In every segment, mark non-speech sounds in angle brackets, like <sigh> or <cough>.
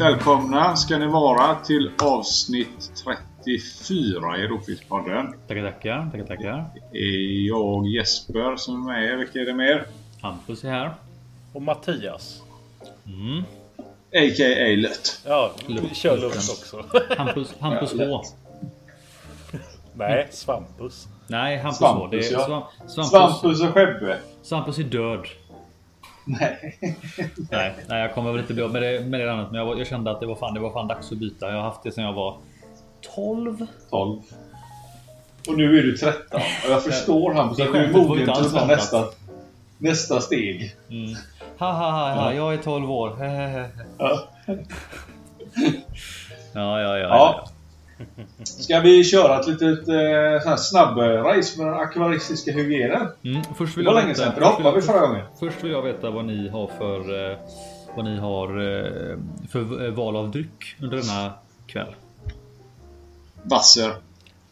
Välkomna ska ni vara till avsnitt 34 i Rovfilmspodden. Tackar, tackar. Tackar, tackar. är jag Jesper som är med. Vilka är det mer? Hampus är här. Och Mattias. Mm. A.k.a. Lött. Ja, vi kör luft också. <laughs> Hampus, Hampus Ja, H. Nej, Svampus. Nej, Hampus H. Det Svampus, är ja. Svamp, Svampus, Svampus och Skebbe. Svampus är död. Nej. Nej, nej, jag kommer väl inte bli av med det, med det annat. Men jag, var- jag kände att det var, fan, det var fan dags att byta. Jag har haft det sedan jag var 12. 12. Och nu är du 13. Och jag förstår Hampus att du är mogen till alls ta nästa, nästa steg. Mm. Ha, ha, ha, ha. Jag är 12 år. <laughs> Ja. ja, ja, ja. Ja. Ska vi köra ett litet eh, snabbrace med den akvaristiska hygienen? Mm. Först vill Det var jag länge veta- sedan, för det hoppade vi förra gången. Först vill jag veta vad ni har för, eh, vad ni har eh, för eh, val av dryck under denna kväll. Vasser.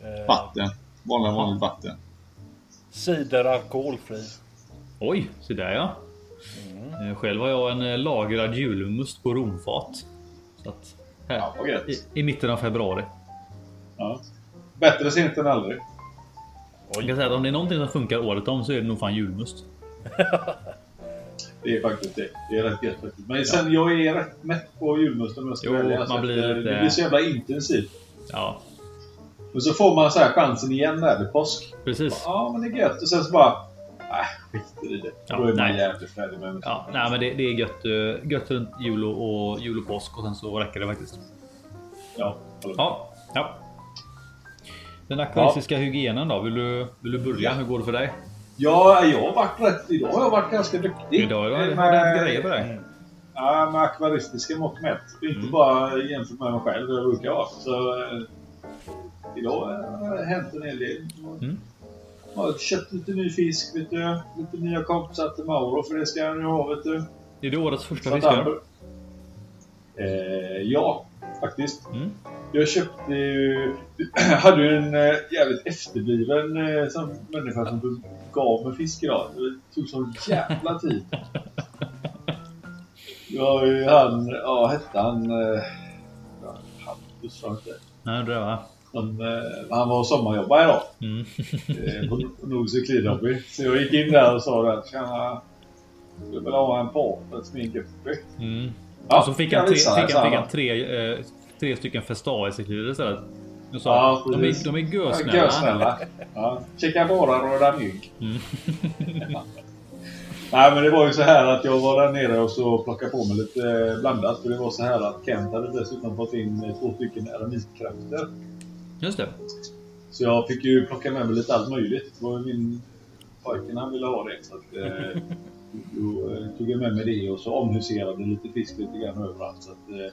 Eh, Vatten. Vanligt, vanligt vatten. cider alkoholfri. Oj, så där ja. Eh, Själv har jag en lagrad julmust på romfat. Så att, här, Ja, i, I mitten av februari. Ja. Bättre sent än aldrig. Jag kan säga att om det är någonting som funkar året om så är det nog fan julmust. <laughs> Det är faktiskt det. Det är rätt gött faktiskt. Men sen, jag är rätt mätt på julmust om jag ska Jo, välja. man blir eh, lite- Det blir så jävla intensivt. Ja, Men så får man så här chansen igen där vid påsk. precis. Ja, men det är gött. Och sen så bara... Nej, skit i det. Ja, Då är man nej. jävligt färdig med Ja, nej, men det, det är gött, eh, gött runt jul och, och jul och påsk och sen så räcker det faktiskt. Ja, håller. Ja, ja. Den akvaristiska hygienen då? Vill du, vill du börja? Ja. Hur går det för dig? Ja, jag har varit rätt... Idag har jag varit ganska duktig. Idag har Med- det hänt grejer för dig. Mm. Ja, med akvaristiska mått mätt. Inte Mm. bara jämfört med mig själv, hur jag brukar vara. Så eh, idag har det hänt en hel del. Mm. Jag har köpt lite ny fisk, vet du. Lite nya kompisar till Mauro, för det ska han ju ha, vet du. Är det årets första Så att fiskar? han- Eh, ja, faktiskt. Mm. Jag köpte ju... <clears throat> hade ju en eh, jävligt efterbliven eh, som människa som gav mig fisk idag. Det tog sån jävla tid. Var ju han... Ja, hette han... Eh, ja, Hampus var inte. Nej, det var... Han, eh, han var och sommarjobbade idag. Mm. Eh, på Nordisk Cyklidhobby. Så jag gick in där och sa att Tjena, jag vilja ha en partner guppy. Mm. Ja, och så fick han, fick han, fick han tre, eh, tre stycken festaiceklider istället. Du sa Ja, de, är, de är Ja, gösnälla. Görsnälla. Ja. Checka bara röda mygg. Mm. <laughs> Nej men det var ju så här att jag var där nere och så plockade på mig lite blandat. För det var så här att Kent hade dessutom fått in två stycken eremitkräftor. Just det. Så jag fick ju plocka med mig lite allt möjligt. Det var ju min pojken han ville ha det. Så att, eh, <laughs> då eh, tog jag med mig det och så omhuserade lite fisk lite grann överallt. Så att, eh,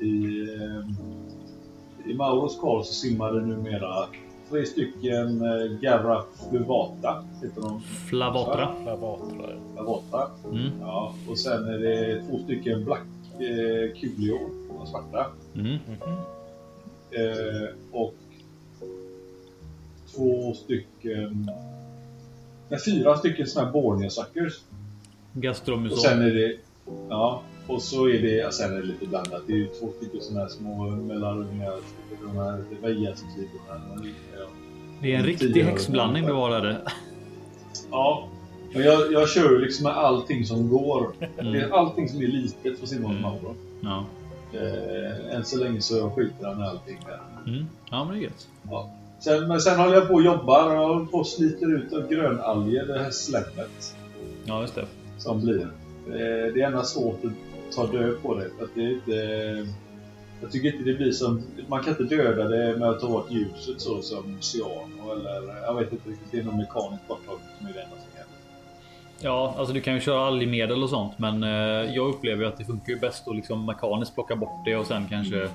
i, eh, I Mauros kar så simmade numera tre stycken eh, Garra fluvata. Heter de. Flavatra. Lavatra. Flavata. Mm. Ja, och sen är det två stycken Black eh, Kulio, de svarta. Mm. Mhm. Eh, och två stycken... Nej, fyra stycken såna här Borneo suckers. Och sen är det... Ja, och så är det... Sen är det lite blandat. Det är ju två stycken såna här små mellanungar. De här Vejas-sidorna. Ja. Det är en riktig häxblandning du har där. ja. Men jag, jag kör ju liksom med allting som går. Det Mm. är allting som är litet får simma Mm. Ja. Eh, än så länge så skiter han i allting där. Mm. ja, men det är gött. Ja. Sen, men sen håller jag på och jobbar och håller på och sliter ut av grönalger, det här slemmet Ja, just det. som blir. Eh, Det är ändå svårt att ta död på det. Att det inte, jag tycker inte det blir som... Man kan inte döda det med att ta bort ljuset så som cyano eller... Jag vet inte riktigt. Det är någon mekanisk borttagning som är det enda som händer. Ja, alltså du kan ju köra algmedel och sånt, men eh, jag upplever ju att det funkar ju bäst att liksom mekaniskt plocka bort det och sen kanske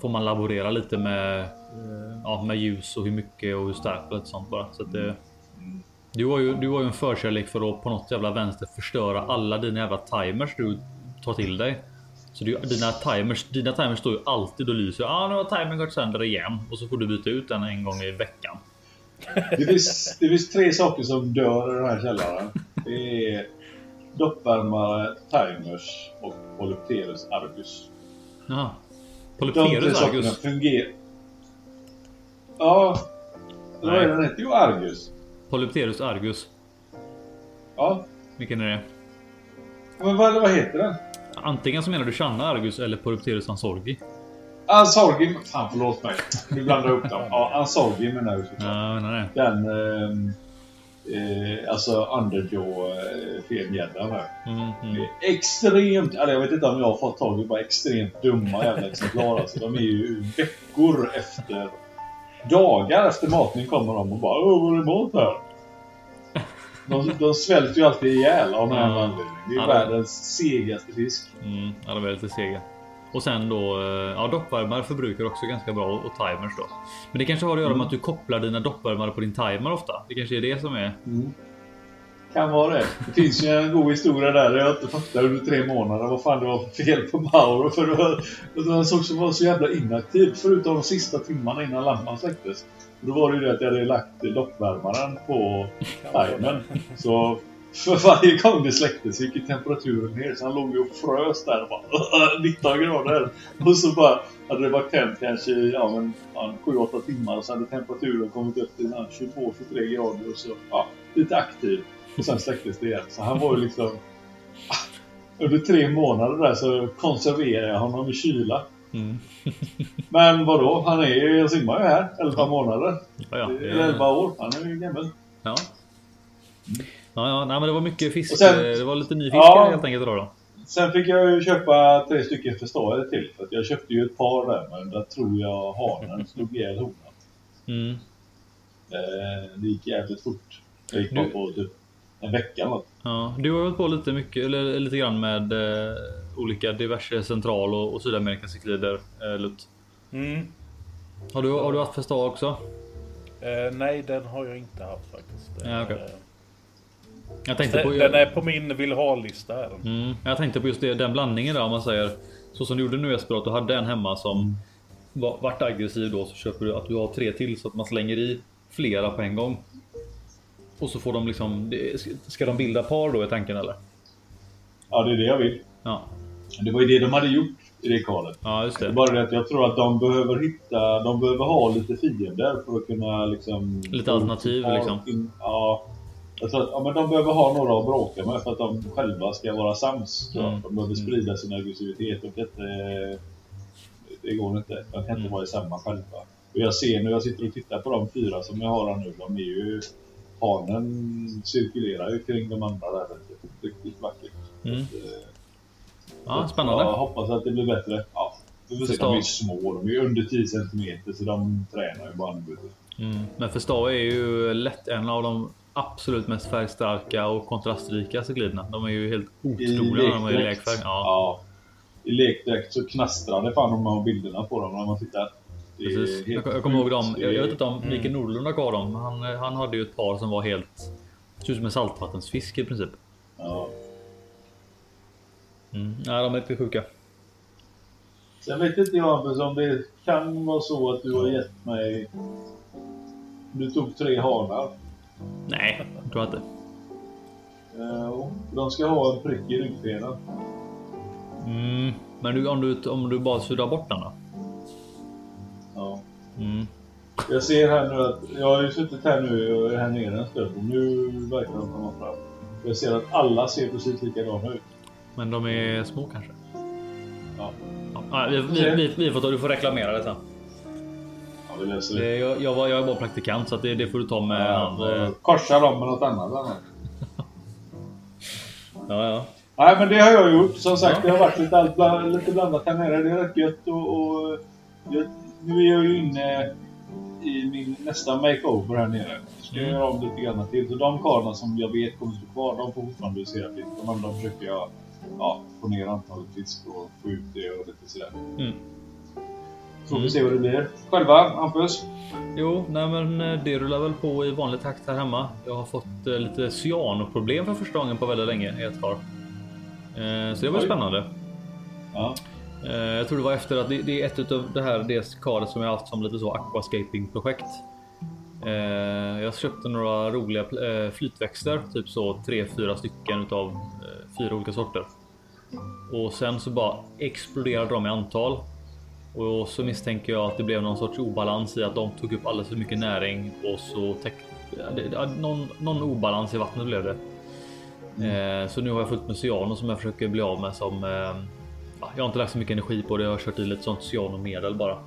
får man laborera lite med, eh, ja, med ljus och hur mycket och hur starkt och lite sånt bara. Så att det, du har ju, du har ju en förkärlek för att på något jävla vänster förstöra alla dina jävla timers du tar till dig. Så ju- dina timers, dina timers står ju alltid och lyser. Ja, ah, nu har timern gått sönder igen och så får du byta ut den en gång i veckan. Det finns, det finns tre saker som dör i den här källaren. Det är doppvärmare, timers och Polypterus argus. Jaha. Polypterus argus. fungerar. Ja. Vad är den? Jo, argus. Polypterus argus. Ja. Vilken är det? Men vad, vad heter den? Antingen så menar du Channa argus eller Polypterus ansorgi. Ansorgi. Fan förlåt mig. Du blandar upp dem. Ja, Ansorgi menar jag såklart. Ja, menar det. Den... ehm, Eh, alltså underjaw eh, här. Mm, mm. Det Extremt, eller jag vet inte om jag har fått tag i bara extremt dumma jävla exemplar. Alltså, de är ju veckor efter, dagar efter matning kommer de och bara Åh, var är mat här? De, de svälter ju alltid ihjäl av någon Ja. anledning. Det är Ja, världens segaste fisk. Mm, ja, de är lite sega. Och sen då, eh, ja doppvärmare förbrukar också ganska bra och timers då. Men det kanske har att göra med att du kopplar dina doppvärmare på din timer ofta. Det kanske är det som är... Kan vara det. Det finns ju en god historia där. Jag inte fattade under tre månader vad fan det var för fel på Mauro. För det var, den såg som var så jävla inaktiv. Förutom de sista timmarna innan lampan släcktes. Då var det ju det att jag hade lagt doppvärmaren på timern. Så för varje gång det släcktes gick ju temperaturen ner. Så han låg ju och frös där och bara 19 grader. Och så bara hade det varit tänt kanske i ja, men, ja, 7-8 timmar. Och så hade temperaturen kommit upp till 22-23 grader. Och så ja, lite aktiv. Och sen släcktes det igen. Så han var ju liksom... <laughs> Under tre månader där så konserverade jag honom i kyla. Mm. <laughs> Men vadå? Han är ju, jag simmar ju här 11 månader. Ja, ja, det Eller är- 11 år. Han är ju gammal. Ja. Ja, ja, nej, men det var mycket fisk. Sen- det var lite ny fisk Ja. helt enkelt idag då. Sen fick jag ju köpa tre stycken förståare till. För att jag köpte ju ett par där, men där tror jag hanen slog ihjäl honan. Mm. Eh, det gick jävligt fort. Jag gick Nu- på typ en vecka eller något. Ja, du har hållit på lite mycket, eller lite grann med eh, olika diverse central och, och sydamerikanska ciklider, eh, Lut. Mm. Har du, har du haft festa också? Eh, nej, den har jag inte haft faktiskt. Ja, okej. Eh, Jag tänkte på... den, är på min vill ha-lista. Mm, jag tänkte på just det, den blandningen där om man säger så som du gjorde nu Jesper, att du hade en hemma som var, vart aggressiv då så köper du att du har tre till så att man slänger i flera på en gång. Och så får de liksom, ska de bilda par då i tanken eller? Ja, det är det jag vill. Ja, Det var ju det de hade gjort i det kvalet. ja just Det det. bara det att jag tror att de behöver hitta, de behöver ha lite fiender för att kunna liksom... Lite alternativ, ha liksom. In, ja. Jag tror att ja, men de behöver ha några att bråka med för att de själva ska vara sams. Mm. De behöver sprida sin aggressivitet. De kan inte, det går inte. De kan inte Mm. vara i samma själva. Och jag ser nu, jag sitter och tittar på de fyra som jag har här nu. De är ju... Hanen cirkulerar ju kring de andra där. Riktigt vackert. Mm. Eh, Ja, jag spännande. hoppas att det blir bättre. Ja, vi får se. De är små. De är under 10 cm så de tränar ju du. Mm. Men förstå är ju lätt en av de absolut mest färgstarka och kontrastrika cikliderna. De är ju helt otroliga när de är i lekfärg. Ja, Ja. I lekdräkt så knastrar det fan de här bilderna på dem när man tittar. Det precis. Jag, jag kommer ihåg dem. Jag, jag vet Det inte om Mikael Nordlund har kvar dem. Han, han hade ju ett par som var helt... Såg ut som en saltvattensfisk i princip. Ja. Mm. Ja, de är lite sjuka. Sen vet inte jag Hampus om det kan vara så att du har gett mig... Du tog tre hanar. Nej, jag tror inte. Och de ska ha en prick i ryggfenan. Mm. Men du, om, du, om du bara suddar bort den då? Ja. Mm. Jag ser här nu att, jag har ju suttit här nu här nere en stund och nu verkar de komma fram. Jag ser att alla ser precis likadana ut. Men de är små kanske? Ja, Ja, vi, vi, vi, vi får ta, du får reklamera det sen. ja vi läser det. Jag, jag, var, jag är bara praktikant så att det, det får du ta med. Ja, eh, korsa dem med något annat. <laughs> Ja, ja. Nej men det har jag gjort. Som sagt det har varit lite, allt lite blandat här nere. Det är rätt gött och, och jag, nu är jag ju inne i min nästa makeover här nere. Ska jag göra om lite grann till. Så de karlarna som jag vet kommer stå kvar, de får fortfarande husera fisk. De andra försöker jag ja, få ner antalet fisk och få ut det och lite sådär. Mm. Så vi Mm. se vad det blir. Själva, Hampus? Jo, nej men eh, det rullar väl på i vanlig takt här hemma. Jag har fått eh, lite cyanoproblem för första gången på väldigt länge i ett par. Eh, så det var Oj. spännande. Ja. Jag tror det var efter att det, det är ett utav det här det karet som jag haft som lite så aquascaping projekt. Jag köpte några roliga flytväxter, typ så tre, fyra stycken utav fyra olika sorter. Och sen så bara exploderade de i antal. Och så misstänker jag att det blev någon sorts obalans i att de tog upp alldeles för mycket näring och så täck, ja, det, ja, någon, någon obalans i vattnet blev det. Eh, så nu har jag fullt med cyano som jag försöker bli av med som eh, ja, jag har inte lagt så mycket energi på det. Jag har kört i lite sånt cyanomedel bara.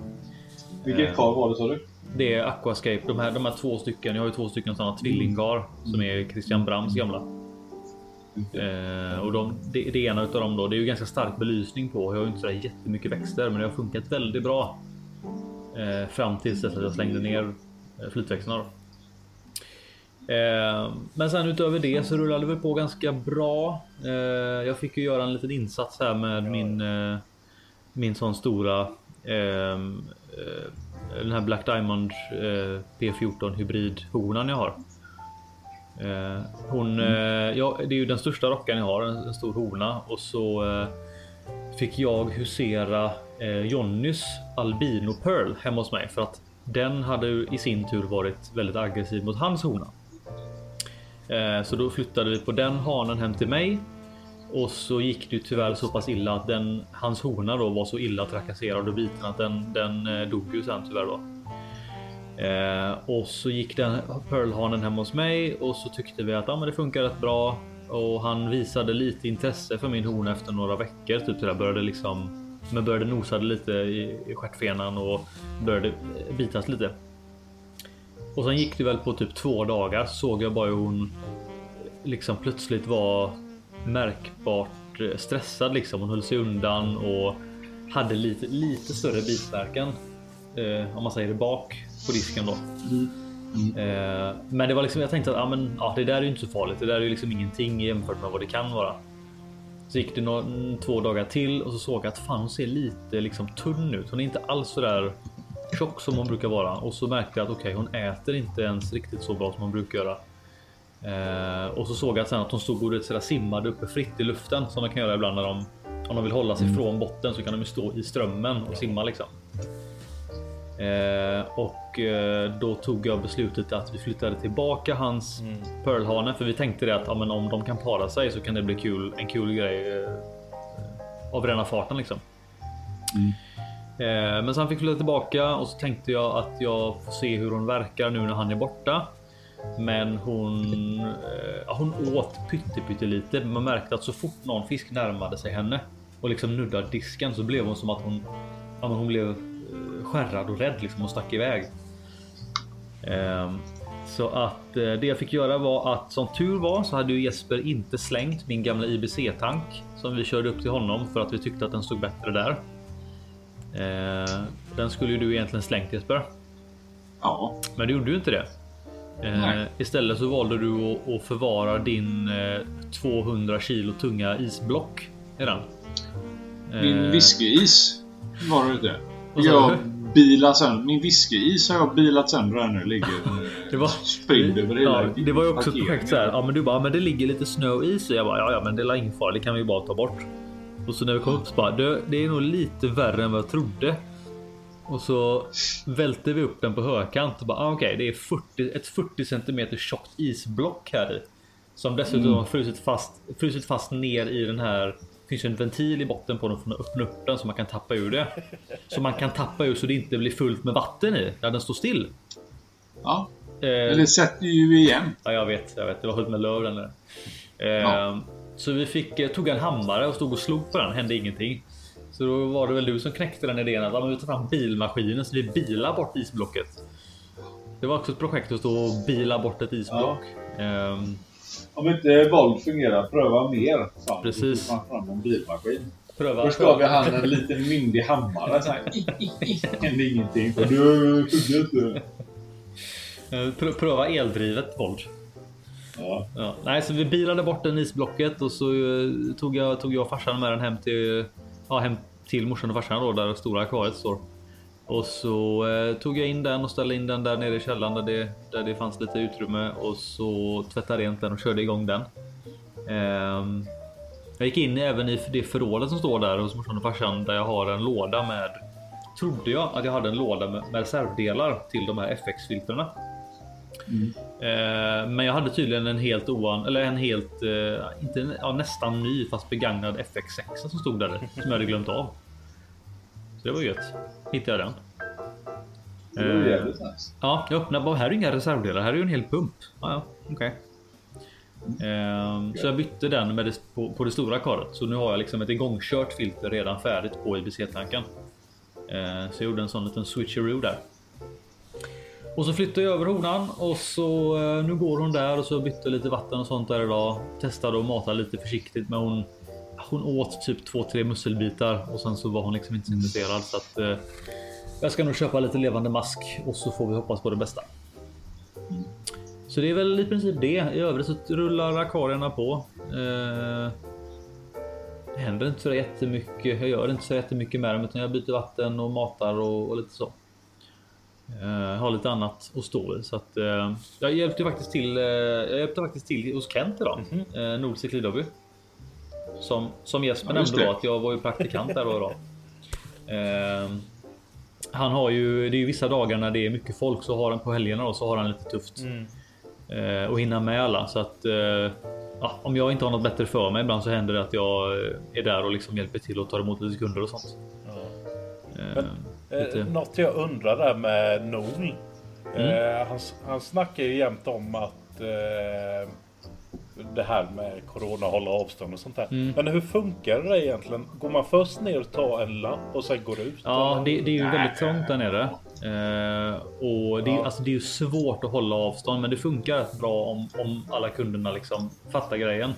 Vilket kvar var det sa du? Det är Aquascape. De här, de här två stycken. Jag har ju två stycken sådana tvillinggar som är Christian Brams gamla. Eh, och de, det, det ena utav dem då, det är ju ganska stark belysning på. Jag har ju inte så jättemycket växter, men det har funkat väldigt bra. Eh, fram tills dess att jag slängde ner eh, flytväxterna. Då. Eh, men sen utöver det så rullade det väl på ganska bra. Eh, jag fick ju göra en liten insats här med min eh, min sån stora ehm, eh, den här Black Diamond eh, P14 hybrid honan jag har. Eh, hon, eh, ja, det är ju den största rockan jag har, en, en stor hona och så eh, fick jag husera eh, Jonnys albino pearl hemma hos mig för att den hade ju i sin tur varit väldigt aggressiv mot hans hona. Eh, så då flyttade vi på den hanen hem till mig och så gick det tyvärr så pass illa att den, hans hona då var så illa trakasserad och biten att den, den eh, dog ju sen tyvärr då. Eh, och så gick den Pearlhanen hem hos mig och så tyckte vi att ah, men det funkar rätt bra. Och han visade lite intresse för min hona efter några veckor. Typ där började liksom, men började nosade lite i, i stjärtfenan och började bitas lite. Och sen gick det väl på typ två dagar såg jag bara hur hon liksom plötsligt var märkbart eh, stressad liksom. Hon höll sig undan och hade lite, lite större bitverkan. Eh, om man säger det bak på disken då. Eh, men det var liksom, jag tänkte att ah, men, ja, det där är ju inte så farligt. Det där är ju liksom ingenting jämfört med vad det kan vara. Så gick det no två dagar till och så såg jag att fan hon ser lite liksom tunn ut. Hon är inte alls så där tjock som hon brukar vara. Och så märkte jag att okej, okay, hon äter inte ens riktigt så bra som hon brukar göra. Eh, och så såg jag sen att de stod och sådär simmade uppe fritt i luften som de kan göra ibland när de om de vill hålla sig mm. från botten så kan de stå i strömmen och simma liksom. Eh, och eh, då tog jag beslutet att vi flyttade tillbaka hans mm. pearlhane för vi tänkte det att ja, men om de kan para sig så kan det bli kul. En kul grej eh, av rena farten liksom. Mm. Eh, men sen fick vi flytta tillbaka och så tänkte jag att jag får se hur hon verkar nu när han är borta. Men hon, eh, hon åt pyttelite. Man märkte att så fort någon fisk närmade sig henne och liksom nuddade disken så blev hon som att hon, ja, hon blev skärrad och rädd liksom och stack iväg. Eh, så att eh, det jag fick göra var att som tur var så hade ju Jesper inte slängt min gamla IBC tank som vi körde upp till honom för att vi tyckte att den stod bättre där. Eh, den skulle ju du egentligen slängt Jesper. Ja, men du gjorde ju inte det. Eh, istället så valde du att, förvara din eh, 200 kilo tunga isblock i den. Min eh, whiskyis var det inte. Jag bilar sönder. Min whiskyis har jag bilat sönder här nu. Ligger <laughs> det var, spridd över hela ja, Det var ju också ett projekt så här. Ja, men du bara, men det ligger lite snö i så jag bara, ja, ja, men det är ingen fara. Det kan vi bara ta bort. Och så när vi kom upp så bara, det, det är nog lite värre än vad jag trodde. Och så välter vi upp den på högkant och bara ah, okej, okay, det är 40, ett 40 cm tjockt isblock här i. Som dessutom mm. har frusit fast, frusit fast ner i den här. Finns ju en ventil i botten på den för att öppna upp den så man kan tappa ur det. <laughs> Så man kan tappa ur så det inte blir fullt med vatten i när den står still. Ja, eh, men det sätter ju igen. Ja, jag vet, jag vet. Det var fullt med löv den där. Eh, ja. Så vi fick, eh, tog en hammare och stod och slog på den. Hände ingenting. Så då var det väl du som knäckte den idén att vi tar fram bilmaskinen så vi bilar bort isblocket. Det var också ett projekt att stå och bila bort ett isblock. Ja. Um, Om inte våld fungerar, pröva mer. Så, Precis. Fram en bilmaskin. Pröva, Först gav jag han en liten myndig hammare. Så här, <laughs> hände ingenting. Och du inte. Eh, pröva eldrivet våld. Ja. ja. Nej, så vi bilade bort den isblocket och så eh, tog jag, tog jag och farsan med den hem till ja, hem till morsan och farsan då där stora akvariet står. Och så eh, tog jag in den och ställde in den där nere i källaren där det, där det fanns lite utrymme och så tvättade rent den och körde igång den. Eh, jag gick in även i det förrådet som står där hos morsan och farsan där jag har en låda med trodde jag att jag hade en låda med, med reservdelar till de här FX filtrerna. Mm. Eh, men jag hade tydligen en helt oan eller en helt eh, inte ja, nästan ny fast begagnad FX6 som stod där som jag hade glömt av. Det var gött. Hittade jag den. Det var Eh, nice. Ja, jag öppnade bara. Här är inga reservdelar. Här är ju en hel pump. Ja, ja, okej. Ehm, så jag bytte den med det, på, på det stora karet. Så nu har jag liksom ett igångkört filter redan färdigt på IBC-tanken. Ehm, så jag gjorde en sån liten switcheroo där. Och så flyttade jag över honan och så eh, nu går hon där och så bytte lite vatten och sånt där idag. Testade att mata lite försiktigt men hon hon åt typ två, tre musselbitar och sen så var hon liksom inte så intresserad så att eh, jag ska nog köpa lite levande mask och så får vi hoppas på det bästa. Så det är väl i princip det. I övrigt så rullar akarierna på. Eh, det händer inte så jättemycket. Jag gör inte så jättemycket med dem utan jag byter vatten och matar och, och lite så. Eh, har lite annat att stå i så att eh, jag hjälpte faktiskt till. Eh, jag hjälpte faktiskt till hos Kent idag. Eh, Nordic Lidhobby. Som, som Jesper Ja, nämnde då att jag var ju praktikant där då idag. <laughs> Eh, han har ju, det är ju vissa dagar när det är mycket folk så har han på helgerna då, så har han lite tufft. Eh, och hinna med alla så att eh, ja, om jag inte har något bättre för mig ibland så händer det att jag eh, är där och liksom hjälper till och tar emot lite kunder och sånt. Lite- Eh, något jag undrar där med Nol. Mm. Eh, han, han snackar ju jämt om att eh, det här med corona, hålla avstånd och sånt där. Mm. Men hur funkar det egentligen? Går man först ner och tar en lapp och sen går ut? Ja, det, det är ju väldigt trångt där nere. Eh, och det, är- Ja. alltså, det är ju svårt att hålla avstånd, men det funkar rätt bra om, om alla kunderna liksom fattar grejen.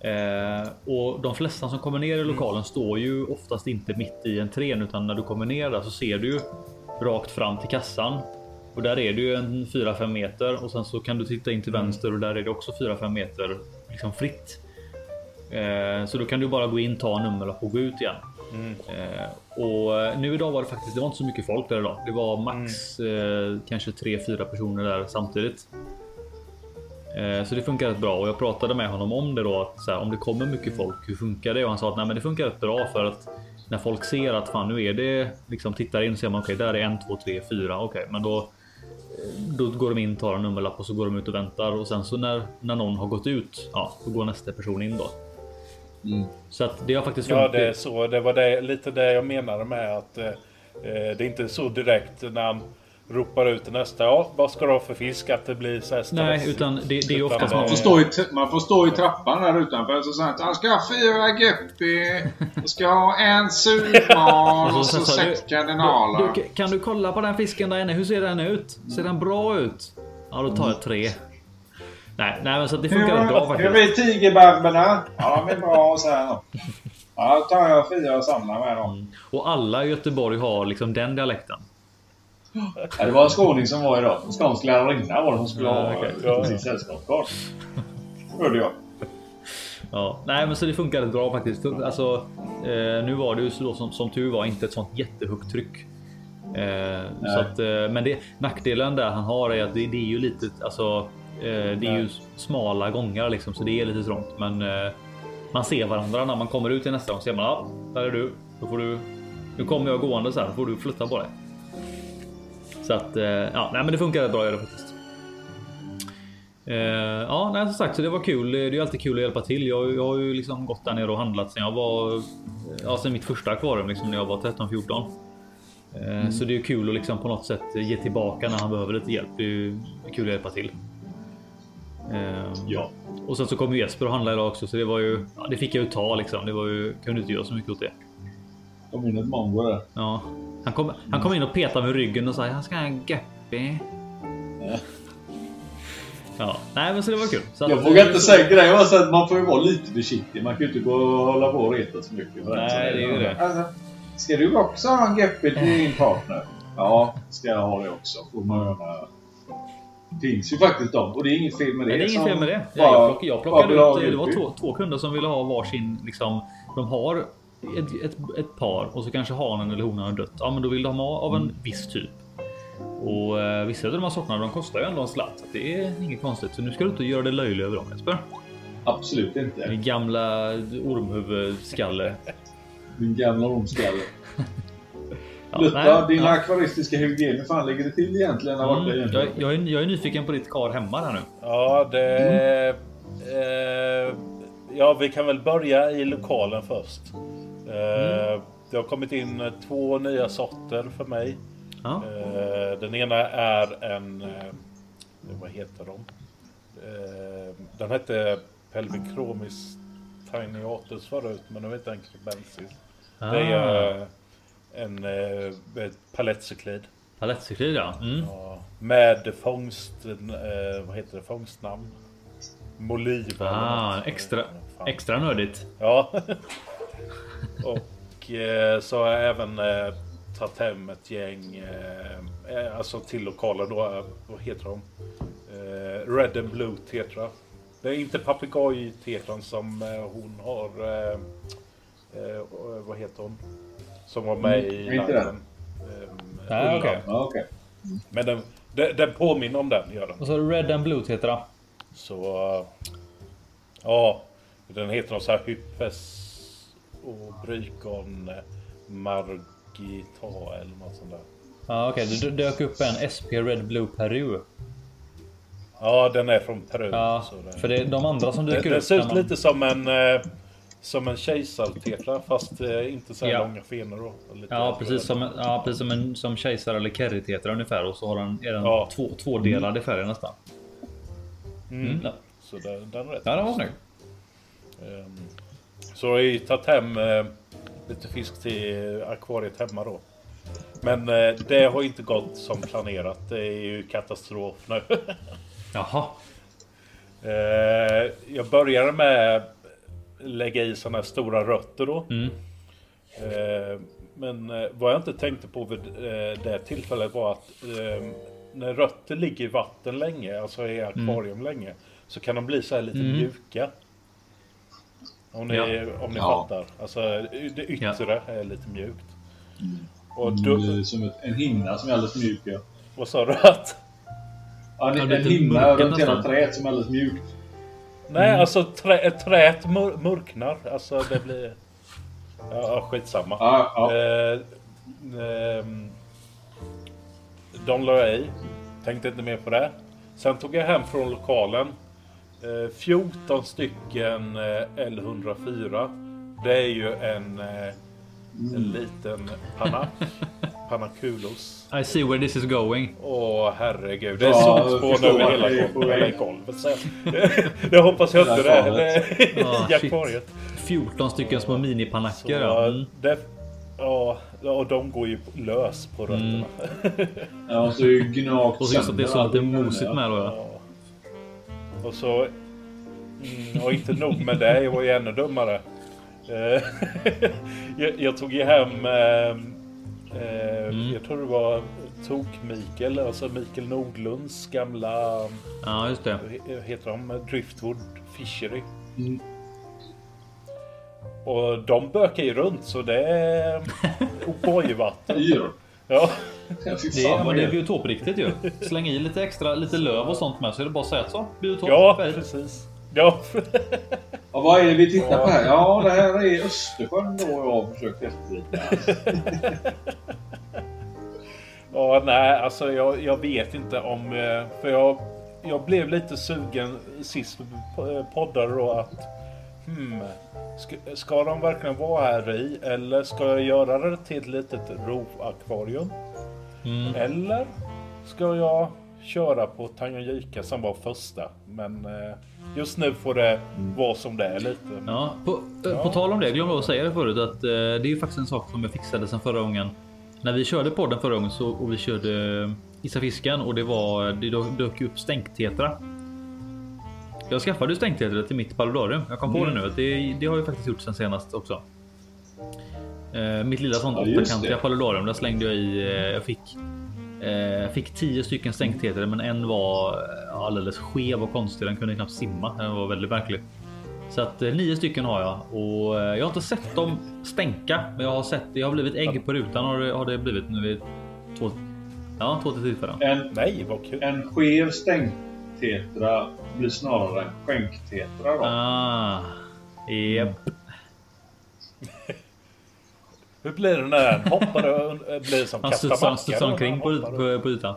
Eh, och de flesta som kommer ner i lokalen står ju oftast inte mitt i entrén utan när du kommer ner där så ser du ju rakt fram till kassan. Och där är det ju en 4-5 meter och sen så kan du titta in till vänster och där är det också 4-5 meter liksom fritt. Eh, så då kan du bara gå in, ta en nummerlapp och gå ut igen. Eh, och nu idag var det faktiskt, det var inte så mycket folk där idag. Det var max eh, kanske 3-4 personer där samtidigt. Eh, så det funkar rätt bra och jag pratade med honom om det då. Att, här, om det kommer mycket folk, hur funkar det? Och han sa att Nej, men det funkar rätt bra för att när folk ser att fan nu är det liksom tittar in och ser man okej, där är en, två, tre, fyra. Okej, men då då går de in, tar en nummerlapp och så går de ut och väntar och sen så när, när någon har gått ut, ja, då går nästa person in då. Mm. Så att det har faktiskt Ja, funkat. det är så. Det var det, lite det jag menade med att eh, eh, det är inte så direkt när han ropar ut till nästa. Ja, vad ska du ha för fisk? Att det blir så här. Nej, utan det, det är oftast Man får, stå i, man får stå i trappan där utanför så säger han ska ha fyra guppy, jag <laughs> ska ha en surmal och så du- sex kardinaler. Du, kan du kolla på den fisken där inne? Hur ser den ut? Ser den bra ut? Ja, då tar jag tre. Nej, nej, men så det funkar bra Hur faktiskt. blir tigerbarberna? Ja, de är bra så här. Ja, då tar jag fyra och samlar med dem. Och alla i Göteborg har liksom den dialekten. Ja, det var en skåning som var idag. En skånsk lärarinna var det som skulle ha okej. ja. sin sällskapskart. Hörde jag. Ja, nej, men så det funkar rätt bra faktiskt. Alltså, eh, nu var det ju så som, som tur var inte ett sånt jättehögt tryck. Eh, så att, eh, men det, nackdelen där han har är att det, det är ju lite, alltså, eh, det är ju smala gångar liksom, så det är lite trångt. Men eh, man ser varandra när man kommer ut i nästa gång. Ser man, ja, där är du. Då får du. Nu kommer jag gående så här, får du flytta på dig. Så att, eh, ja, nej, men det funkar rätt bra gör det faktiskt. Eh, ja, nej, som sagt, så det var kul. Det är ju alltid kul att hjälpa till. Jag, jag har ju liksom gått där nere och handlat sen jag var, ja, sen mitt första akvarium liksom när jag var 13-14. Eh, Så det är kul att liksom på något sätt ge tillbaka när han behöver lite hjälp. Det är kul att hjälpa till. Eh, Ja. Och sen så kom Jesper och handlade idag också, så det var ju, ja, det fick jag ju ta liksom. Det var ju, kunde inte göra så mycket åt det. Kom in ett mongo där. Ja, han kom, han kom in och petade med ryggen och sa jag ska ha en guppy. Ja. Ja, nej, men så det var kul. Så Jag att- vågar inte säga grejen var så att man får ju vara lite försiktig. Man kan ju inte gå och hålla på och reta så mycket. Nej, så det är ju det. Alltså, ska du också ha en guppy till din partner? Ja, ska jag ha det också. Får man göra. Det finns ju faktiskt dem och det är inget fel med det. Nej, det är inget fel med det. bara- Jag, plockade, jag plockade ut, det var två, två kunder som ville ha varsin. Liksom, de har ett, ett, ett par och så kanske hanen eller honan har dött. Ja, men då vill de ha av en viss typ. Och eh, vissa av de här sorterna de kostar ju ändå en slant. Så det är inget konstigt. Så nu ska du inte göra det löjligt över dem Jesper. Absolut inte. Din gamla ormhuvudskalle. <laughs> Min gamla ormskalle. <laughs> Ja, Lutta, din ja. akvaristiska hygien, hur fan ligger det till egentligen? Mm, mm, jag, jag, är, jag är nyfiken på ditt kar hemma här nu. Ja, det... Eh, ja, vi kan väl börja i lokalen först. Eh, Det har kommit in två nya sorter för mig. Ja. Eh, den ena är en... Eh, vad heter de? Den hette Pelvichromis Tiniatus förut, men nu heter den Cribensis. Det är eh, en ett palettcyklid. Palettcyklid ja. Mm. Ja, med fångst... Vad heter det? Fångstnamn? Moliva. Ah, extra, extra nördigt. Ja. <laughs> och eh, så har jag även eh, tagit hem ett gäng, eh, eh, alltså till lokalen då, vad heter de? Eh, Red and Blue Tetra. Det är inte papegoj-tetran som eh, hon har, eh, eh, vad heter hon? Som var med Mm, i inte liven. Ah, Eh, okej. Ja, okej. Men den, den, den påminner om den, gör den. Och så Red and Blue heter det. Så... Ja, den heter något så här Hyppes och Brykon Margita eller något sånt där. Ja, okej. Det dök upp en SP Red Blue Peru. Ja, den är från Peru. Ja, det, för det är de andra som dyker det upp. ser när ut man- lite som en... eh, Som en kejsartetra fast eh, inte så här Ja. långa fenor Ja, precis som, en- ja, precis som en som kejsar eller kerrytetra ungefär. Och så har den, är den Ja. två, tvådelad i färgen nästan. Mm. Mm. Så den, den är rätt ja den var snygg. Ehm, Så jag har ju tagit hem eh, lite fisk till akvariet hemma då. Men eh, det har inte gått som planerat. Det är ju katastrof nu. <laughs> Jaha. Eh, jag började med lägga i sådana här stora rötter då. Mm. Eh, men eh, vad jag inte tänkte på vid eh, det tillfället var att när rötter ligger i vatten länge, alltså i akvarium länge, så kan de bli så här lite Mm. mjuka. Om ni, Ja. om ni Ja. fattar. Alltså det yttre är lite mjukt. Och Mm, då, det är som ett, en hinna som är alldeles mjuk. Ja. vad sa du? Att? Ja, Ja, en, en hinna runt hela träet som är alldeles mjukt. Nej, alltså trä, träet mör, mörknar. Alltså det blir... Ja, skitsamma. Ja, ja. Eh, de la jag i. Tänkte inte mer på det. Sen tog jag hem från lokalen. Eh, 14 stycken eh, L104. Det är ju en, eh, en liten panak. <laughs> Panaculos. I see where this is going. Åh herregud. Det är Ja, solspån över hela, är hela golvet. Så. <laughs> det hoppas jag inte Det Ah, I akvariet. 14 stycken små Så, minipanacker. Ja. Mm. det, ja, och de går ju lös på rötterna. <laughs> Ja, och så är ju gnagt Och så just att det är så lite mosigt ja. med då. Ja. Och så... Mm, och inte nog med det, jag var ju ännu dummare. Eh, <laughs> jag, jag tog ju hem... Eh, eh, Mm. Jag tror det var Tok-Mikael, alltså Mikael Nordlunds gamla... ja, just det. Heter de? Driftwood Fishery. Mm. Och de bökar ju runt så det är <laughs> O'boy-vatten. Ja. Ja, Det, är- vad det är det biotopriktigt ju. Släng i lite extra, lite löv och sånt med så är det bara att säga så. Biotop. ja, färdigt. precis. Ja. Ja, vad är det vi tittar på här? Ja, det här är Östersjön då jag har försökt efterlikna. <laughs> Ja, nej, alltså jag, jag vet inte om... eh, För jag, jag blev lite sugen sist vi eh, poddade då att... Hmm, ska, ska de verkligen vara här i? Eller ska jag göra det till ett litet rovakvarium? Mm. Eller ska jag köra på Tanganyika som var första? Men eh, just nu får det vara som det är lite. Ja, på, eh, på tal om det, jag glömde att säga det förut att eh, det är ju faktiskt en sak som jag fixade sen förra gången. När vi körde podden förra gången så, och vi körde Gissa fisken och det var det dök- upp stänktetra. Jag skaffade ju stänktetra till mitt paludarium. Jag kom på det nu att det, det har jag faktiskt gjort sen senast också. Eh, mitt lilla sånt Ja, åttakantiga det. paludarium, där slängde jag i. Eh, jag fick eh, jag fick 10 stycken stänktetror, men en var eh, alldeles skev och konstig. Den kunde knappt simma. Den var väldigt märklig. Så att eh, nio stycken har jag och eh, jag har inte sett dem stänka, men jag har sett det har blivit ägg på rutan har det, har det blivit nu vid två, ja, två till tillfällen. En, Nej, vad kul. en skev stänktetra blir snarare en skänktetra då. Ah, japp. Hur blir det när den hoppar och blir som Han kastar studsar, backar studsar omkring på, på, på ytan.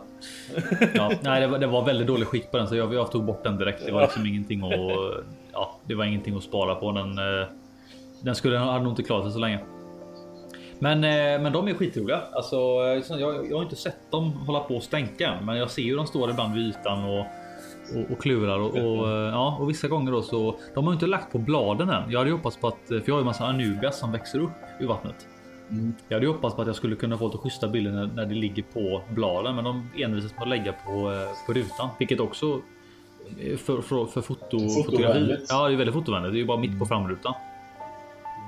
Ja, nej, det var, det var väldigt dålig skick på den så jag, jag tog bort den direkt. Det var liksom ingenting att, ja, det var ingenting att spara på. Den, eh, den skulle hade nog inte klarat sig så länge. Men, eh, men de är skitroliga. Alltså, eh, jag, jag har inte sett dem hålla på och stänka än, men jag ser ju de står ibland vid ytan och, och, och klurar och, och, ja, och vissa gånger då så. De har inte lagt på bladen än. Jag hade hoppats på att, för jag har ju massa anubias som växer upp i vattnet. Mm. Jag hade hoppats på att jag skulle kunna få lite schyssta bilder när, när det ligger på bladen, men de envisas med att lägga på, eh, på rutan, vilket också eh, för, för, för foto, fotografi. Ja, det är väldigt fotovänligt. Det är ju bara mitt på framrutan.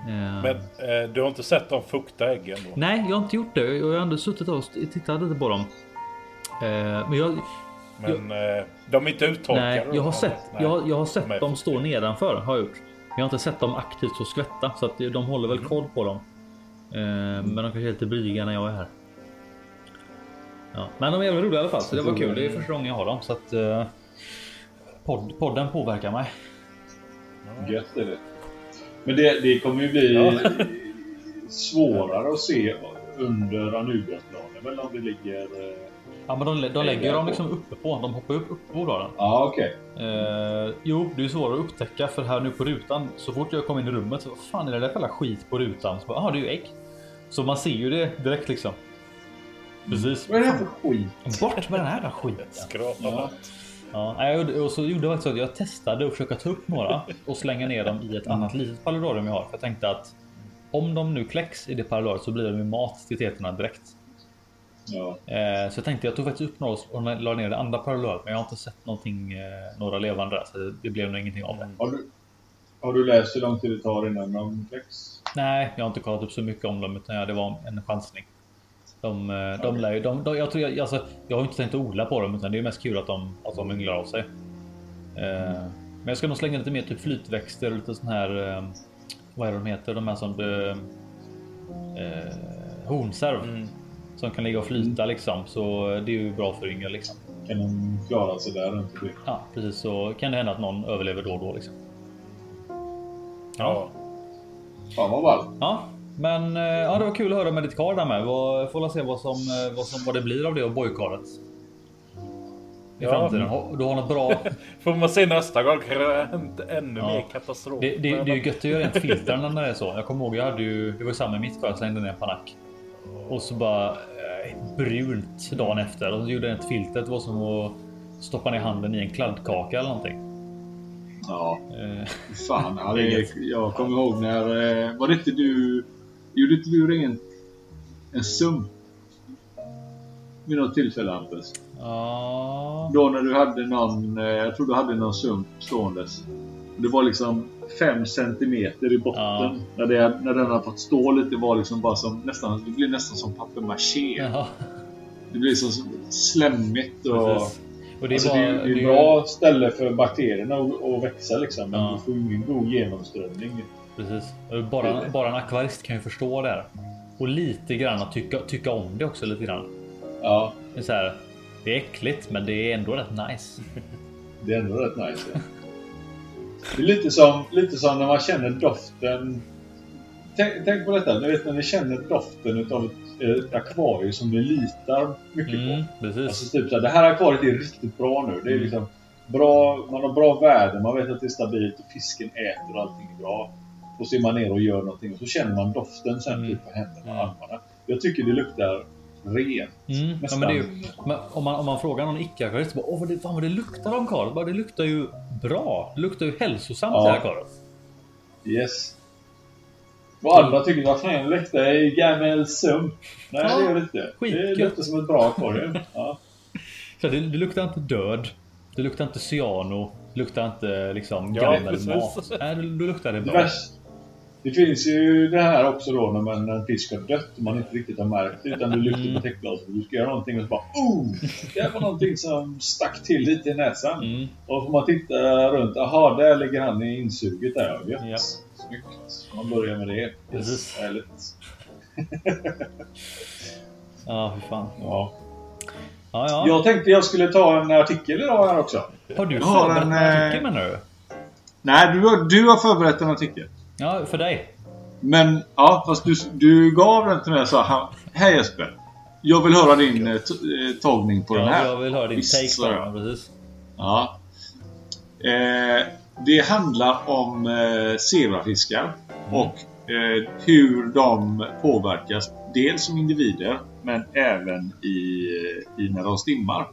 Eh, Men eh, du har inte sett dem fukta äggen då? Nej, jag har inte gjort det. Jag har ändå suttit och tittat lite på dem. Eh, men jag, Men eh, de är inte uttorkade? nej, jag har sett, jag, har- jag har De sett är dem stå nedanför. Har jag gjort. Jag har inte sett dem aktivt så skvätta så att de håller väl koll på dem. Eh, Men de kanske är lite blyga när jag är här. Ja, men de är jävligt roliga i alla fall, så det var kul. Det är första gången jag har dem så att eh, podd, podden påverkar mig. Gött är det. Men det, det kommer ju bli Ja. svårare att se under Anubiasbladen väl om det ligger... eh, Ja, men de, de lägger dem liksom uppe på. De hoppar upp, upp på bladen. Ja, okej. Eh, jo, det är svårare att upptäcka för här nu på rutan. Så fort jag kom in i rummet så vad fan är det där för skit på rutan? Så bara, ah, det är ju ägg. Så man ser ju det direkt liksom. Precis. Vad är det här för skit? Bort med den här skiten. Skrapa Ja. bort. Ja, jag gjorde- och så gjorde jag faktiskt så att jag testade att försöka ta upp några och slänga ner dem i ett annat litet paludarium jag har. För jag tänkte att om de nu kläcks i det paludariet så blir de ju mat till teterna direkt. Ja. Eh, så jag tänkte jag tog faktiskt upp några och la ner det andra parallellt men jag har inte sett någonting, eh, några levande där så det blev nog ingenting av det. Har, du, har du läst hur lång tid det tar innan de kläcks? Nej, jag har inte kollat upp så mycket om dem utan ja, det var en chansning. De, eh, de lär ju, de, de, jag, tror, jag, alltså, jag har inte tänkt odla på dem utan det är mest kul att de, att de ynglar av sig. Eh, men jag ska nog slänga lite mer typ flytväxter och lite sån här. Eh, vad är det de heter? De här som eh, eh, hornserv. Mm. Som kan ligga och flyta liksom. Så det är ju bra för yngel liksom. Kan de klara sig där runt omkring? Ja, precis så kan det hända att någon överlever då och då liksom. Ja. Fan vad ballt. Ja, men eh, ja, det var kul att höra med ditt kar där med. Får la se vad som, eh, vad som vad det blir av det och bojkaret. I Ja. framtiden. Du har något bra. <laughs> Får man se nästa gång hänt ännu Ja. mer katastrof. Det, det, det är ju gött att göra rent filtren när det är så. Jag kommer ihåg jag hade ju. Det var ju samma med mitt kar. Jag slängde ner en panack. Och så bara eh, brunt dagen efter. Och så gjorde jag ett filter. Det var som att stoppa ner handen i en kladdkaka eller någonting. Ja, Eh, fan. Ja, det, <laughs> jag kommer ihåg när... eh, Var det inte du... Gjorde inte du rent en sump? Vid något tillfälle Hampus? ja. Då när du hade någon... Jag tror du hade någon sump ståendes. Det var liksom 5 centimeter i botten. Ja. När, det, när den har fått stå lite var liksom bara som nästan... Det blev nästan som papier-maché. Jaha, Det blir så slemmigt och... precis. Och det Alltså, bara, det, är, det är det ett bra ställe för bakterierna att, att växa liksom. Men Ja. du får ingen god genomströmning. Precis. Bara, bara en akvarist kan ju förstå det här. Och lite grann att tycka, tycka om det också lite grann. Ja, Det är, så här, det är äckligt men det är ändå rätt nice. det är ändå rätt nice. Ja. <laughs> Det är lite som, lite som när man känner doften. Tänk, tänk på detta. Ni vet när ni känner doften utav ett, ett akvarium som ni litar mycket Mm, på. precis. Alltså typ så här, det här akvariet är riktigt bra nu. Det är Mm. liksom bra, man har bra värde, man vet att det är stabilt och fisken äter och allting är bra. Och så är man ner och gör någonting och så känner man doften sen Mm. typ på händerna och Mm. armarna. Jag tycker det luktar rent. Mm. Ja, men det är ju, men om, man, om man frågar någon icke-akvarist så bara Åh vad det, fan vad det luktar om karet. Bara, Det luktar ju bra. Det luktar ju hälsosamt Ja. det här karet. Yes. Och andra tycker vad fan det luktar i gammal sump. Nej Ja, det gör det inte. Det luktar som ett bra akvarium. <laughs> Ja. Så det, det luktar inte död. Det luktar inte cyano. Det luktar inte liksom Ja, gammel precis. mat. Nej, då då luktar det Det, bra. Det finns ju det här också då när man, när en fisk har dött och man inte riktigt har märkt det utan du lyfter Mm. på täckglaset och du ska göra någonting och så bara oh! Det var någonting som stack till lite i näsan. Mm. Och får man titta runt. Jaha, där ligger han i insuget där. Ja, Ja. gött. Snyggt. Man börjar med det. Precis. Härligt. <laughs> Ja, hur fan. Ja. Ja, ja. Jag tänkte jag skulle ta en artikel idag här också. Har du har förberett en, en eh, artikel menar du? Nej, du har, du har förberett en artikel. Ja, för dig. Men ja, fast du, du gav den till mig och sa Hej Jesper. Jag vill höra din eh, t- eh, tagning på den Ja, här. jag vill höra din Visst, take på den. Precis. Ja. Eh, det handlar om eh, zebrafiskar och eh, hur de påverkas dels som individer men även i, i när de stimmar.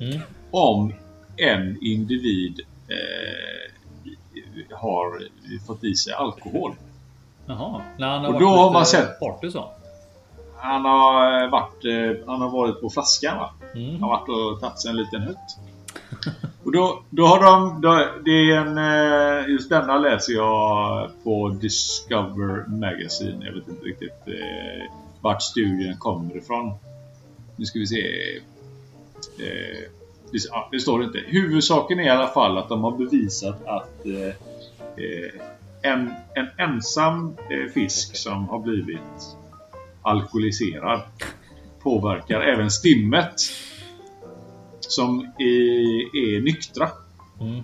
Mm. Om en individ eh, har fått i sig alkohol. Jaha. När han har Och då varit har man sett- Party så. Han har varit, eh, han har varit på flaskan va? Mm. Han har varit och tagit sig en liten hutt. <laughs> Och då, då har de, då, det är en, eh, just denna läser jag på Discover Magazine. Jag vet inte riktigt eh, vart studien kommer ifrån. Nu ska vi se. Eh, det, det står inte. Huvudsaken är i alla fall att de har bevisat att eh, eh, en, en ensam eh, fisk som har blivit alkoholiserad påverkar även stimmet som är, är nyktra. Mm.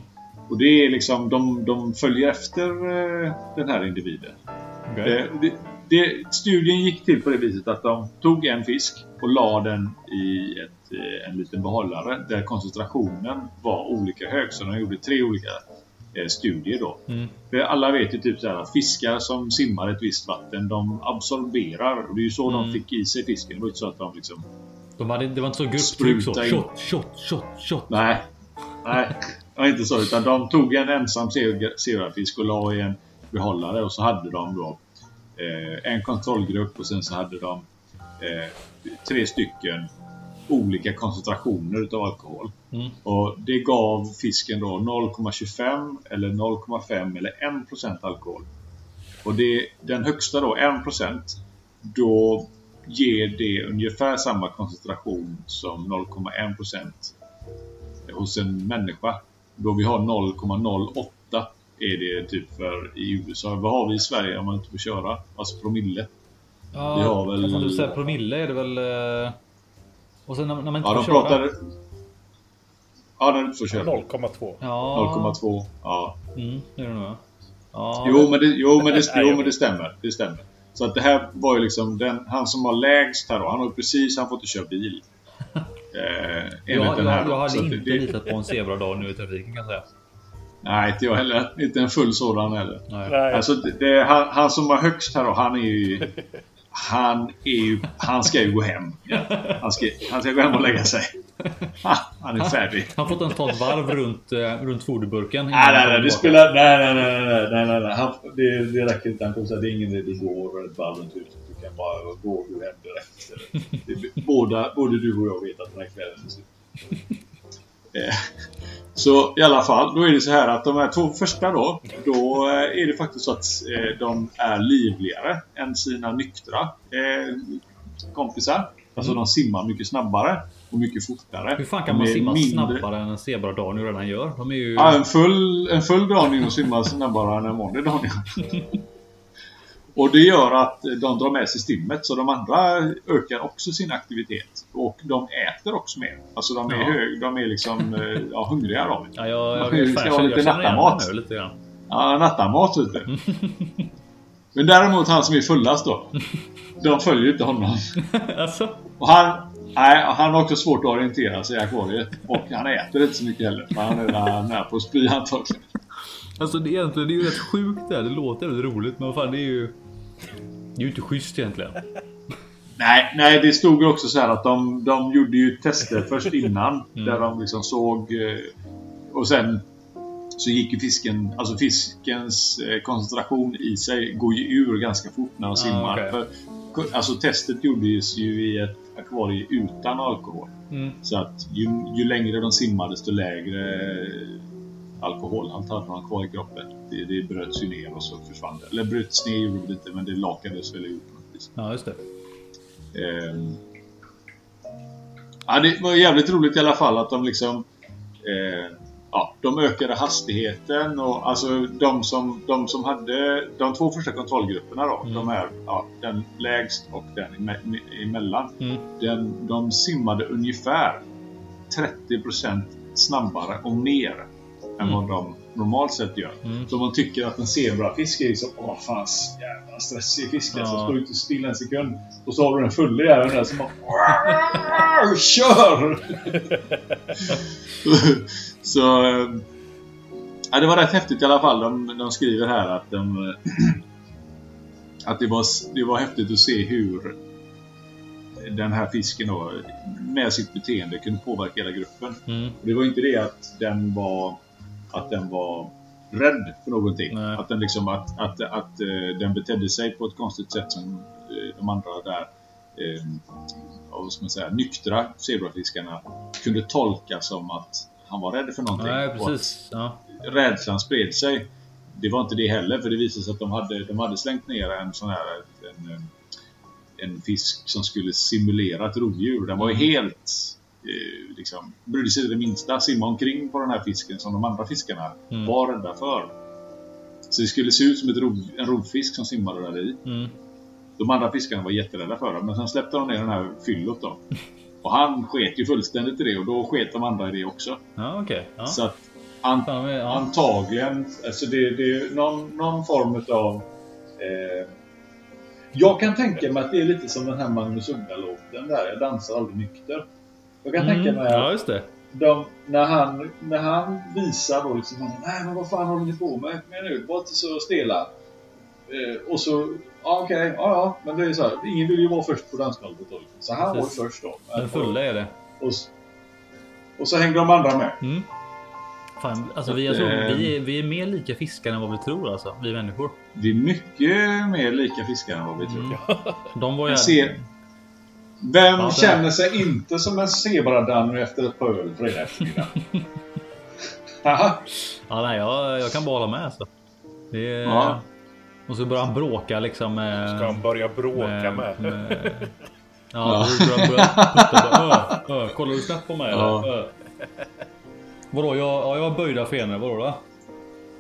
Och det är liksom, de, de följer efter eh, den här individen. Eh, det, det, studien gick till på det viset att de tog en fisk och la den i ett, eh, en liten behållare där koncentrationen var olika hög. Så de gjorde tre olika eh, studier då. Mm. För alla vet ju typ så att fiskar som simmar ett visst vatten, de absorberar. Det är ju så Mm. de fick i sig fisken. Det var inte så att de liksom... De hade, det var inte så grupptryck så. In. Shot, shot, shot, shot. Nej. Nej, det var inte så. Utan de tog en ensam zebrafisk och la i en behållare och så hade de då eh, en kontrollgrupp och sen så hade de eh, tre stycken olika koncentrationer utav alkohol. Mm. Och det gav fisken då 0,25 eller 0,5 eller 1% alkohol. Och det, den högsta då, 1%, då ger det ungefär samma koncentration som 0,1% hos en människa. Då vi har 0,08 är det typ för i USA. Vad har vi i Sverige om man inte får köra? Alltså promille. Ja, Vi har väl- får inte säga promille är det väl. Och sen när, när man inte Ja, de får köra. pratar... Ja, när du inte får köra. 0,2. Ja. 0,2. Ja. Mm, det är det nog. ja. Jo, men det, jo, men det, <laughs> Nej, jo, men det stämmer. Det stämmer. Så att det här var ju liksom den, han som var lägst här då. Han har precis han fått att köra bil. <laughs> Eh, jag, den här jag, jag hade inte det, litat på en zebradag nu i trafiken kan jag säga. Nej, inte jag heller. Inte en full sådan heller. Nej. Nej. Alltså, det, det, han, han som var högst här då, han är ju... <laughs> Han är ju... Han ska ju gå hem. <laughs> Han ska, han ska gå hem och lägga sig. Ha, Han är färdig. Han har fått en ta ett varv runt, eh, runt foderburken. Nej, nej, nej, det spelar... Nej, nej, nej, nej, nej, nej. Han, det, det räcker inte. Han kommer säga det är ingen idé du går ett varv runt huset. Du kan bara gå du hem direkt. Det, <laughs> båda, både du och jag vet att den här kvällen är slut. <laughs> Så i alla fall, då är det så här att de här två första då, då eh, är det faktiskt så att eh, de är livligare än sina nyktra eh, kompisar. Alltså de simmar mycket snabbare och mycket fortare. Hur fan kan De man simma mindre- snabbare än en zebra nu redan gör? De är ju... Ja, en full, en full dragning och simma snabbare än en vanlig dragning. <laughs> och det gör att de drar med sig stimmet så de andra ökar också sin aktivitet. Och de äter också mer. Alltså de är, Ja. hög, de är liksom eh, ja, hungriga då. Ja, jag, jag, jag, ska ha lite nattamat. lite grann. Ja, nattamat vet du. <laughs> Men däremot han som är fullast då. De följer inte honom. <laughs> alltså, Och han, nej, han har också svårt att orientera sig i akvariet. Och han äter inte så mycket heller. För han är nära på att spy antagligen. alltså det, egentligen, det är ju rätt sjukt det här. Det låter väldigt roligt men vad fan det är ju... Det är ju inte schysst egentligen. <laughs> Nej, nej, det stod ju också så här att de, de gjorde ju tester först innan. <laughs> Där de liksom såg... eh, Och sen så gick ju fisken... Alltså fiskens eh, koncentration i sig går ju ur ganska fort när de simmar. okej. För, alltså testet gjordes ju i ett akvarie utan alkohol. Mm. Så att ju, ju längre de simmade desto lägre alkoholhalt hade de kvar i kroppen. Det, det bröts ju ner och så försvann det. Eller bröts ner gjorde inte men det lakades väl vis. Ja, just det. Ehm. Ja, det var jävligt roligt i alla fall att de liksom eh, Ja, de ökade hastigheten och alltså de som, de som hade de två första kontrollgrupperna då. Mm. De här, ja, den lägst och den eme- emellan. Mm. Den, de simmade ungefär 30% snabbare och mer än Mm. vad de normalt sett gör. Mm. Så man tycker att en zebrafisk är liksom, åh fan, jävla stressig fisk. Ja. Alltså, står inte still en sekund. Och så har du en fulle där, där som bara, "Wow, kör! <laughs> så, eh, ja, det var rätt häftigt i alla fall. De, de skriver här att de, <clears throat> att det var, det var häftigt att se hur den här fisken då, med sitt beteende kunde påverka hela gruppen. Mm. Det var inte det att den var att den var rädd för någonting. Nej. Att den liksom att, att, att eh, den betedde sig på ett konstigt sätt som eh, de andra där eh, vad ska man säga, nyktra zebrafiskarna kunde tolka som att han var rädd för någonting. Nej, att precis. Ja. rädslan spred sig. Det var inte det heller för det visade sig att de hade, de hade slängt ner en sån här en, en, fisk som skulle simulera ett rovdjur. Den var ju helt eh, liksom, brydde sig det minsta. Simma omkring på den här fisken som de andra fiskarna Mm. var rädda för. Så det skulle se ut som ett rov, en rovfisk som simmade där i. Mm. De andra fiskarna var jätterädda för det. Men sen släppte de ner den här fyllot då. Och han sket ju fullständigt i det och då sket de andra i det också. Ja, okej. Ja. Så att an, Fan, ja. Antagligen. Alltså det, det är någon, någon form av... Eh, jag kan tänka mig att det är lite som den här Magnus Uggla-låten där. Jag dansar aldrig nykter. Jag kan tänka Mm. mig Ja, att just det. de, när, han, när han visar då liksom Nej men vad fan håller ni på med? Igen nu, var inte så stela. Eh, och så, ja okej, ja ja. Men det är så här, ingen vill ju vara först på dansgolvet då. liksom. Så han var Precis. först då. Den fulla är det. Och, och så hängde de andra med. Mm. Fan, alltså, Så vi, tror, eh, vi, är, vi är mer lika fiskar än vad vi tror alltså. Vi människor. Vi är mycket mer lika fiskar än vad vi tror. Mm. De var ju... Jag ser- Vem Ja, det- känner sig inte som en zebradanny efter ett par öl fredag eftermiddag? <laughs> Ja, nej, jag, jag kan bara hålla med alltså. Det är... Ja. Och så börjar han bråka liksom med... Ska han börja bråka med? <laughs> Ja, Ja. vi börjar, börjar putta på, ö, ö, Kollar du snabbt på mig Ja. eller? Ö. Vadå, jag, ja, jag har böjda fenor. Vadå då?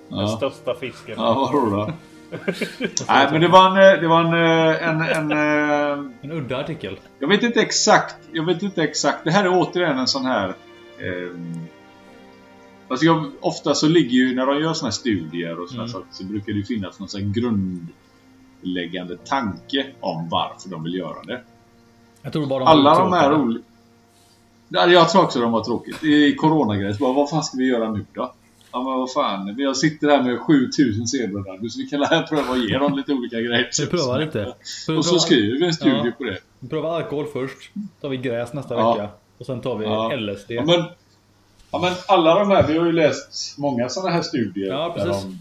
Den Ja. största fisken. ja, vadå då? <laughs> Nej, men det var en... eh, Det var en, eh, en, en, eh, En udda artikel. Jag vet inte exakt. Jag vet inte exakt. Det här är återigen en sån här... Eh, alltså jag, ofta så ligger ju, när de gör såna här studier och såna Mm. saker, så brukar det ju finnas någon sån här grundläggande tanke om varför de vill göra det. Jag tror bara de Alla de här olika... Ja, Jag tror också de var tråkigt. I bara, vad fan ska vi göra nu då? Ja men vad fan, jag sitter här med 7000 zebror så vi kan lära <laughs> pröva att ge dem lite olika grejer. Vi provar lite. Och så skriver vi en studie Ja. på det. Vi provar alkohol först. tar vi gräs nästa Ja. vecka. Och sen tar vi Ja. LSD. Ja men, ja men alla de här, vi har ju läst många sådana här studier Ja, där de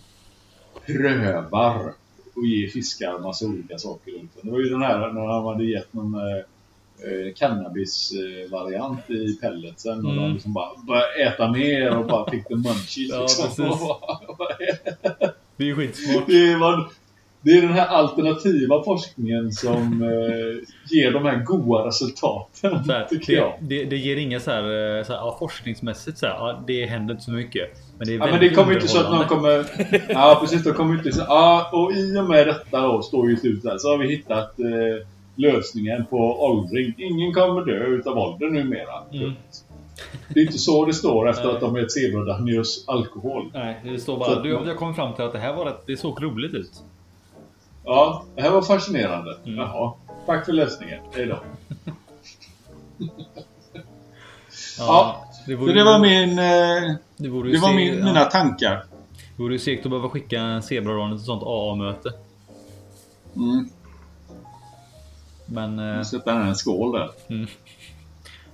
prövar och ger fiskar massa olika saker. Det var ju den här när de hade gett någon eh, cannabis-variant i pelletsen och Mm. de liksom bara började äta mer och bara fick the munchies. Ja, liksom. <laughs> Det är ju skitsmart. det, var, det är den här alternativa forskningen som eh, ger de här goda resultaten, här, det, det, det ger inga så här, eh, så här ja, forskningsmässigt så här, ja, det händer inte så mycket. Men det Ja, men det kommer inte så att någon kommer... <laughs> Ja, precis. De kommer inte så... Ja, och i och med detta då, står ju i slutet här, så har vi hittat eh, lösningen på åldring. Ingen kommer dö utav ålder numera. Mm. Det är inte så det står efter att de har gett zebradannius alkohol. Nej, det står bara du, jag kom fram till att det här var det såg roligt ut. Ja, det här var fascinerande. Mm. Jaha. Tack för lösningen. Hej då. <laughs> Ja, det vore, det var min... Eh, det vore det var min, mina tankar. Det vore ju segt att behöva skicka en zebraran till ett sånt AA-möte. Mm. Men eh, Sätta en skål där. Mm. nu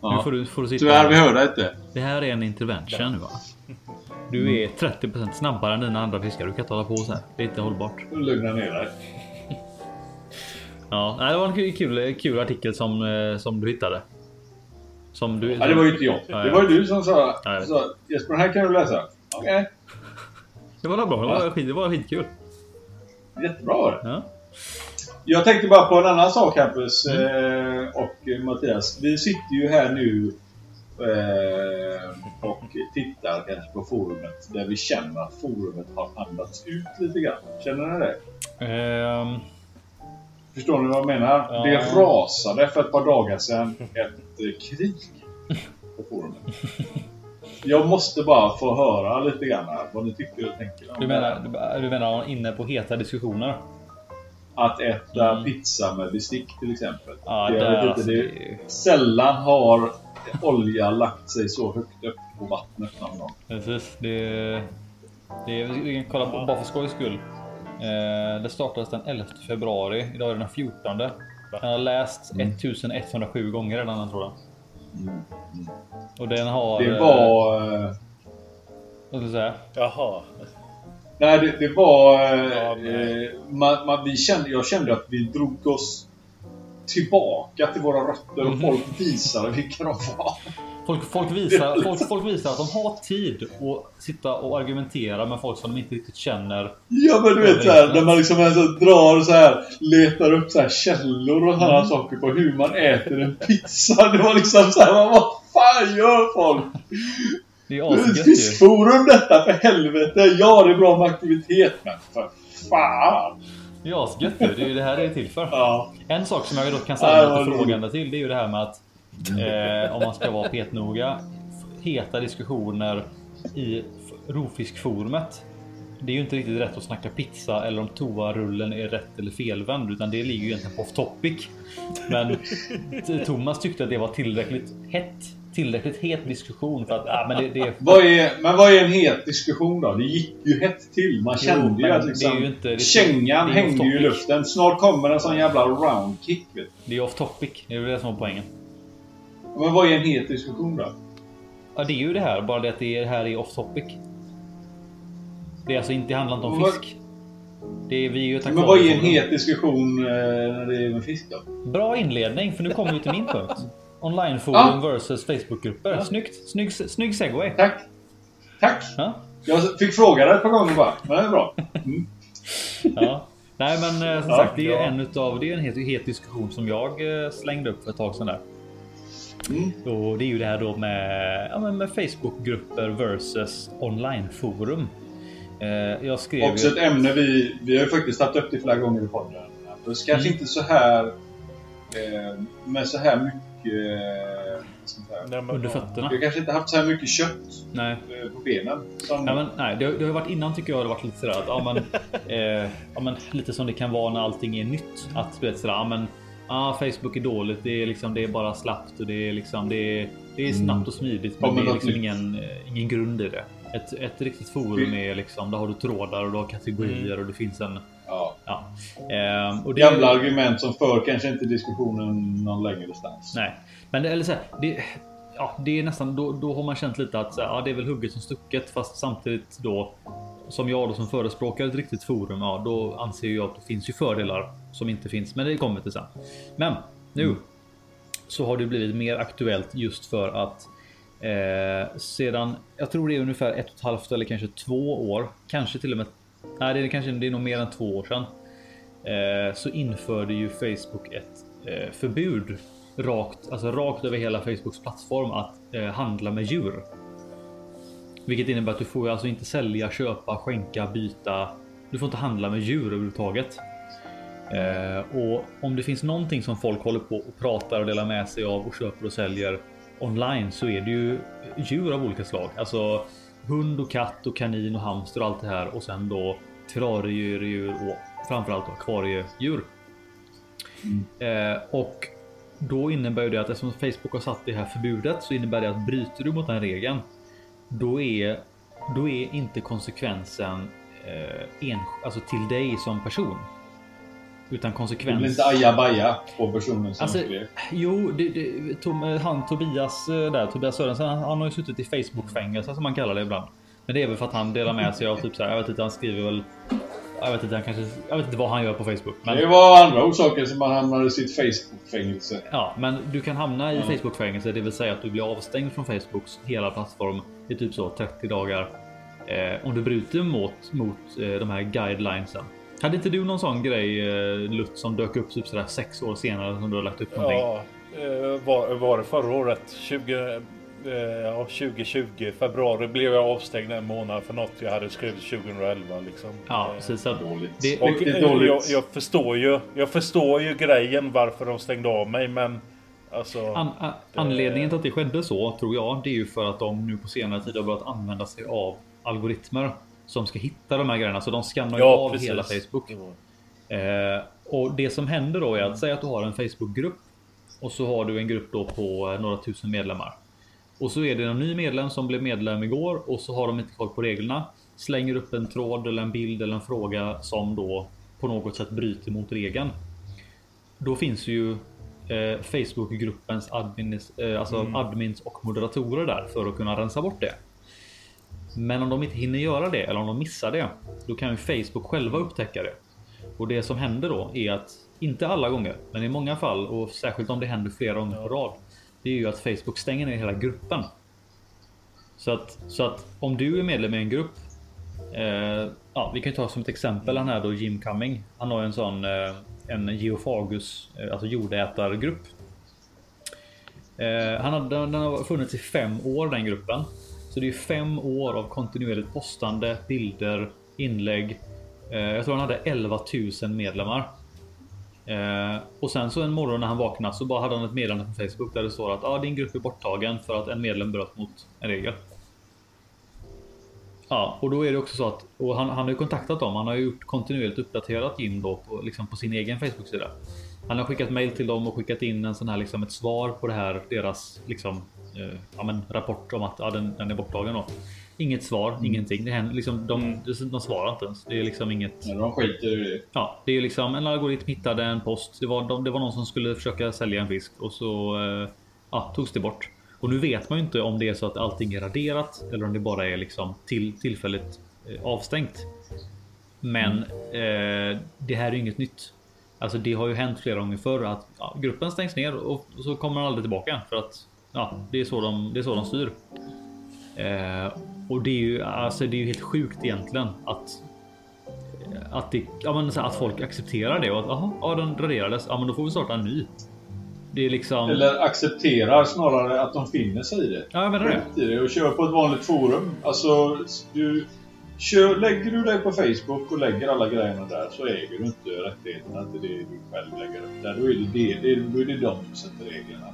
Ja. får du, får du sitta Tyvärr, vi hörde inte. Det här är en intervention nu va? Du är 30% snabbare än dina andra fiskar. Du kan inte hålla på så här. Det är inte hållbart. Lugna ner dig. Ja, det var en kul, kul, artikel som, eh, som du hittade. Som du... Ja, det var ju inte jag. Ja, Det ja. var ju du som sa, Ja, sa Jesper, den här kan du läsa. Okej. Det var bra. Det var, skit, det var skitkul. Jättebra var det. Ja. Jag tänkte bara på en annan sak Hampus Mm. eh, och Mattias. Vi sitter ju här nu eh, och tittar kanske på forumet där vi känner att forumet har andats ut lite grann. Känner ni det? Ehm, Förstår ni vad jag menar? Ja. Det rasade för ett par dagar sedan ett eh, krig på forumet. jag måste bara få höra lite grann vad ni tycker och tänker. om Du det menar, du menar inne på heta diskussioner? Att äta Mm. pizza med bestick till exempel. Ja, jag där, vet alltså, inte, det, det är- Sällan har olja lagt sig så högt upp på vattnet någon gång. Precis. Det, det, vi kan kolla på, bara för skojs skull. Eh, det startades den 11 februari. Idag är det den 14. Den har lästs 1107 gånger redan den tror jag. Och den har... Det var... eh, Vad ska jag säga? Jaha. Nej, det, det var... eh, Ja, eh, man, man, vi kände, jag kände att vi drog oss tillbaka till våra rötter och folk visade vilka de var. Folk, folk, visar, folk, folk visar att de har tid att sitta och argumentera med folk som de inte riktigt känner. Ja men du vet såhär, när man liksom så, drar så här, letar upp så här källor och sådana saker på hur man äter en pizza. Det var liksom så här, vad fan gör folk? Det är ett asgött ju. fiskforum detta för helvete! Ja, det är bra med aktivitet men för fan! Det är asgött ju. Det är ju det här det är till för. Ja. En sak som jag då kan säga lite frågande till det är ju det här med att eh, om man ska vara petnoga heta diskussioner i rovfiskforumet. Det är ju inte riktigt rätt att snacka pizza eller om toarullen är rätt eller felvänd utan det ligger ju egentligen på off topic. Men Thomas tyckte att det var tillräckligt hett. Tillräckligt het diskussion för att ah, men det, det är Vad är, men vad är en het diskussion då? Det gick ju hett till. Man Jo, kände ju men att det liksom, är ju inte- är- kängan är hängde ju i luften. Snart kommer en sån jävla roundkick. Det är off topic. Det är väl det som var poängen. Men vad är en het diskussion då? Ja, det är ju det här, bara det att det här är off topic. Det är alltså inte, det handlar inte om fisk. Det är, vi är ju Men vad är en het diskussion eh, när det är med fisk då? Bra inledning, för nu kommer vi till min punkt. Onlineforum Ja. versus Facebookgrupper. Snyggt! Snygg, snygg segway. Tack! Tack! Ja, Jag fick fråga det ett par gånger bara. Men det är bra. Mm. <laughs> ja. Nej men eh, som Ja, sagt, det är ja. en utav, det är en het, het diskussion som jag eh, slängde upp för ett tag sedan där. Mm. Och det är ju det här då med, ja, med Facebookgrupper versus onlineforum. Eh, jag skrev Också ett ämne vi, vi har ju faktiskt tagit upp det flera gånger i podden. Det kanske Mm. inte så här med så här mycket eh, men, Under ja. fötterna. Har kanske inte haft så här mycket kött Nej. eh, på benen. Som, Ja, men, nej, det, har- det har varit innan tycker jag det har varit lite sådär att ja, men, <laughs> eh, ja, men lite som det kan vara när allting är nytt. Att du vet sådär, ja, men ah, Facebook är dåligt. Det är liksom, det är bara slappt och det är liksom, det är, det är snabbt och smidigt. Men Kommer det är liksom ingen, eh, ingen grund i det. Ett, ett riktigt forum är liksom, där har du trådar och du har kategorier och det finns en, ja. Ehm, och det, gamla argument som för kanske inte diskussionen någon längre distans. Nej, men det, eller så här, det, ja, det är nästan då, då har man känt lite att här, ja, det är väl hugget som stucket, fast samtidigt då som jag då som förespråkar ett riktigt forum, ja, då anser jag att det finns ju fördelar som inte finns, men det kommer till sen. Men nu så har det blivit mer aktuellt just för att eh, sedan jag tror det är ungefär ett och ett halvt eller kanske två år, kanske till och med. Nej, det är kanske det är nog mer än två år sedan. Eh, så införde ju Facebook ett eh, förbud rakt, alltså rakt över hela Facebooks plattform att eh, handla med djur. Vilket innebär att du får ju alltså inte sälja, köpa, skänka, byta. Du får inte handla med djur överhuvudtaget. Eh, och om det finns någonting som folk håller på och pratar och delar med sig av och köper och säljer online så är det ju djur av olika slag. Alltså hund och katt och kanin och hamster och allt det här och sen då terrariedjur och framförallt akvariedjur. Eh, och då innebär ju det att eftersom Facebook har satt det här förbudet så innebär det att bryter du mot den regeln då är, då är inte konsekvensen eh, en, alltså till dig som person. Utan Det konsekvens... blir inte ajabaja på personen som Alltså, upplever. jo, det, det, Tom, han Tobias eh, där, Tobias Sörensen, han, han har ju suttit i Facebook-fängelse som man kallar det ibland. Men det är väl för att han delar med sig av typ så här, jag vet inte, han skriver väl jag vet inte, han kanske, jag vet inte vad han gör på Facebook. Men, Det var andra orsaker som man hamnade i sitt Facebook-fängelse. ja, men du kan hamna i Facebook-fängelse, det vill säga att du blir avstängd från Facebooks hela plattform i typ så 30 dagar. Eh, om du bryter mot, mot eh, de här guidelinesen. Hade inte du någon sån grej eh, Lutt som dök upp typ sådär sex år senare som du har lagt upp någonting? Ja, eh, var, var det förra året? 20, eh, ja, 2020 februari blev jag avstängd en månad för något jag hade skrivit 2011 liksom. Ja, Eh, precis. Så Dåligt. det, Och Riktigt eh, dåligt. jag, jag, förstår ju, jag förstår ju grejen varför de stängde av mig men Alltså, An a- anledningen till att det skedde så tror jag, det är ju för att de nu på senare tid har börjat använda sig av algoritmer som ska hitta de här grejerna. Så de skannar ju ja, av precis. hela Facebook. Ja. Eh, och det som händer då är att säga att du har en Facebookgrupp och så har du en grupp då på eh, några tusen medlemmar. Och så är det en ny medlem som blev medlem igår och så har de inte koll på reglerna. Slänger upp en tråd eller en bild eller en fråga som då på något sätt bryter mot regeln. Då finns ju eh, Facebookgruppens admins, eh, alltså admins och moderatorer där för att kunna rensa bort det. Men om de inte hinner göra det eller om de missar det, då kan ju Facebook själva upptäcka det. Och det som händer då är att, inte alla gånger, men i många fall och särskilt om det händer flera gånger på rad. Det är ju att Facebook stänger ner hela gruppen. Så att, så att om du är medlem i en grupp. Eh, ja, vi kan ju ta som ett exempel han här då Jim Cumming. Han har ju en sån eh, en geofagus, eh, alltså jordätargrupp. Eh, han har, den, den har funnits i fem år den gruppen. Så det är fem år av kontinuerligt postande, bilder, inlägg. Eh, jag tror han hade 11 000 medlemmar. Eh, och sen så en morgon när han vaknade så bara hade han ett meddelande på Facebook där det står att ah, din grupp är borttagen för att en medlem bröt mot en regel. Ja, och då är det också så att och han, han har ju kontaktat dem. Han har ju gjort kontinuerligt uppdaterat Jim då på, liksom på sin egen Facebook-sida. Han har skickat mail till dem och skickat in en sån här liksom ett svar på det här deras liksom eh, ja, men rapport om att ja, den, den är borttagen då. Inget svar, ingenting. Det händer liksom. De, de, de svarar inte ens. Det är liksom inget. Men de skiter i det. Ja, det är liksom en algoritm hittade en post. Det var, de, det var någon som skulle försöka sälja en fisk och så eh, ja, togs det bort. Och nu vet man ju inte om det är så att allting är raderat eller om det bara är liksom till, tillfälligt eh, avstängt. Men eh, det här är ju inget nytt. Alltså det har ju hänt flera gånger förr att ja, gruppen stängs ner och, och så kommer den aldrig tillbaka för att ja, det är så de, det är så de styr. Eh, och det är ju alltså det är ju helt sjukt egentligen att att, det, ja, men så här, att folk accepterar det och att aha, ja, den raderades. Ja, men då får vi starta en ny. Det är liksom. Eller accepterar snarare att de finner sig i det. Ja, jag menar det. I det och kör på ett vanligt forum. Alltså, du, kör, lägger du dig på Facebook och lägger alla grejerna där så äger du inte rättigheterna till det du själv lägger upp där. Då är det, det, det, då är det de som sätter reglerna.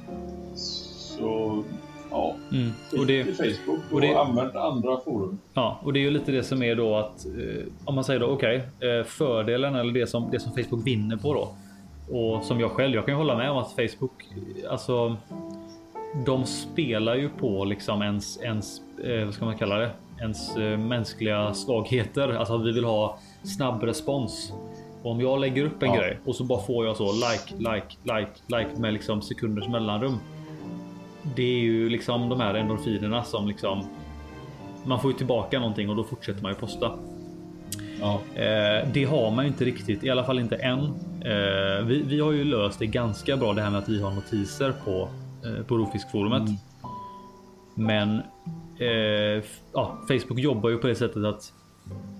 Så, ja. Mm. Och det, till Facebook och, och det- använd andra forum. Ja, och det är ju lite det som är då att eh, om man säger då okej, eh, fördelen eller det som det som Facebook vinner på då och som jag själv. Jag kan ju hålla med om att Facebook alltså. De spelar ju på liksom ens ens eh, vad ska man kalla det? Ens eh, mänskliga svagheter. Alltså att vi vill ha snabb respons. Och om jag lägger upp en Ja. grej och så bara får jag så like, like, like, like med liksom sekunders mellanrum. Det är ju liksom de här endorfinerna som liksom man får ju tillbaka någonting och då fortsätter man ju posta. Ja. Eh, det har man ju inte riktigt, i alla fall inte än. Eh, vi, vi har ju löst det ganska bra det här med att vi har notiser på, eh, på Rovfiskforumet. Mm. Men eh, ja, Facebook jobbar ju på det sättet att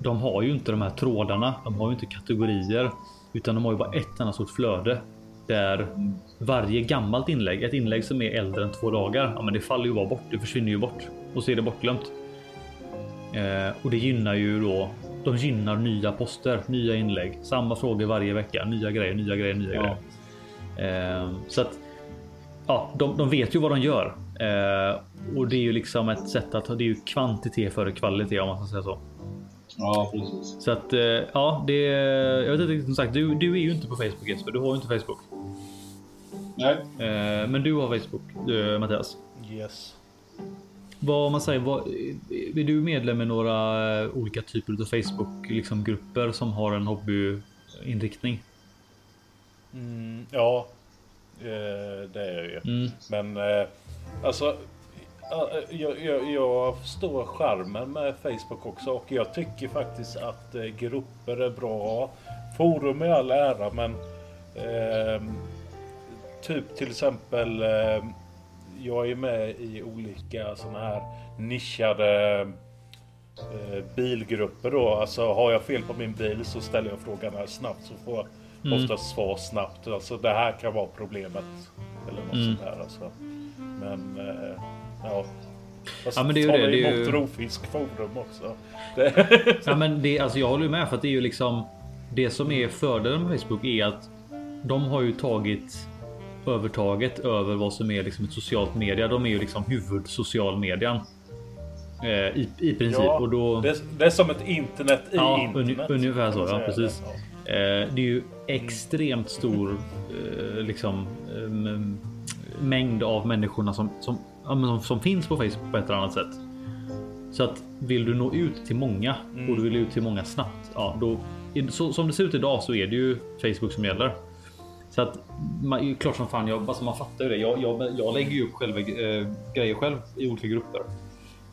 de har ju inte de här trådarna. De har ju inte kategorier utan de har ju bara ett enda stort flöde där varje gammalt inlägg, ett inlägg som är äldre än två dagar, ja, men det faller ju bara bort. Det försvinner ju bort och så är det bortglömt. Eh, och det gynnar ju då. De gynnar nya poster, nya inlägg, samma frågor varje vecka, nya grejer, nya grejer, nya Ja. grejer. Eh, så att ja, de, de vet ju vad de gör eh, och det är ju liksom ett sätt att det är ju kvantitet före kvalitet om man ska säga så. ja, precis. Så att eh, ja, det. Jag vet inte som sagt. Du, du är ju inte på Facebook Jesper. Du har ju inte Facebook, Nej. eh, men du har Facebook eh, Mattias. Yes. Vad man säger, vad, är du medlem i några eh, olika typer av Facebook liksom grupper som har en hobbyinriktning? Mm, ja, eh, det är jag ju. Mm. Men eh, alltså, ja, jag, jag, jag förstår charmen med Facebook också och jag tycker faktiskt att eh, grupper är bra. Forum är all ära men ehm, typ till exempel ehm, jag är med i olika sådana här nischade eh, bilgrupper då. Alltså har jag fel på min bil så ställer jag frågan här snabbt så får jag Mm. oftast svar snabbt. Alltså det här kan vara problemet. Eller något Mm. sånt här alltså. Men eh, ja. Fast Ja, men det är ju det, det är ju- rovfiskforum också. Det, <laughs> Ja, men det, alltså jag håller ju med för att det är ju liksom det som är fördelen med Facebook är att de har ju tagit övertaget över vad som är liksom ett socialt media. De är ju liksom huvudsocialmedian. Eh, i, I princip. Ja, och då, det, det är som ett internet i ja, internet. ungefär så. Ja, precis. Ja. Eh, det är ju extremt stor eh, liksom, em, mängd av människorna som, som, som, som finns på Facebook på ett eller annat sätt. Så att vill du nå ut till många och du vill ut till många snabbt. Ja, då, så, som det ser ut idag så är det ju Facebook som gäller. Så att man, klart som fan, jag, alltså man fattar ju det. Jag, jag, jag lägger ju upp själva eh, grejer själv i olika grupper.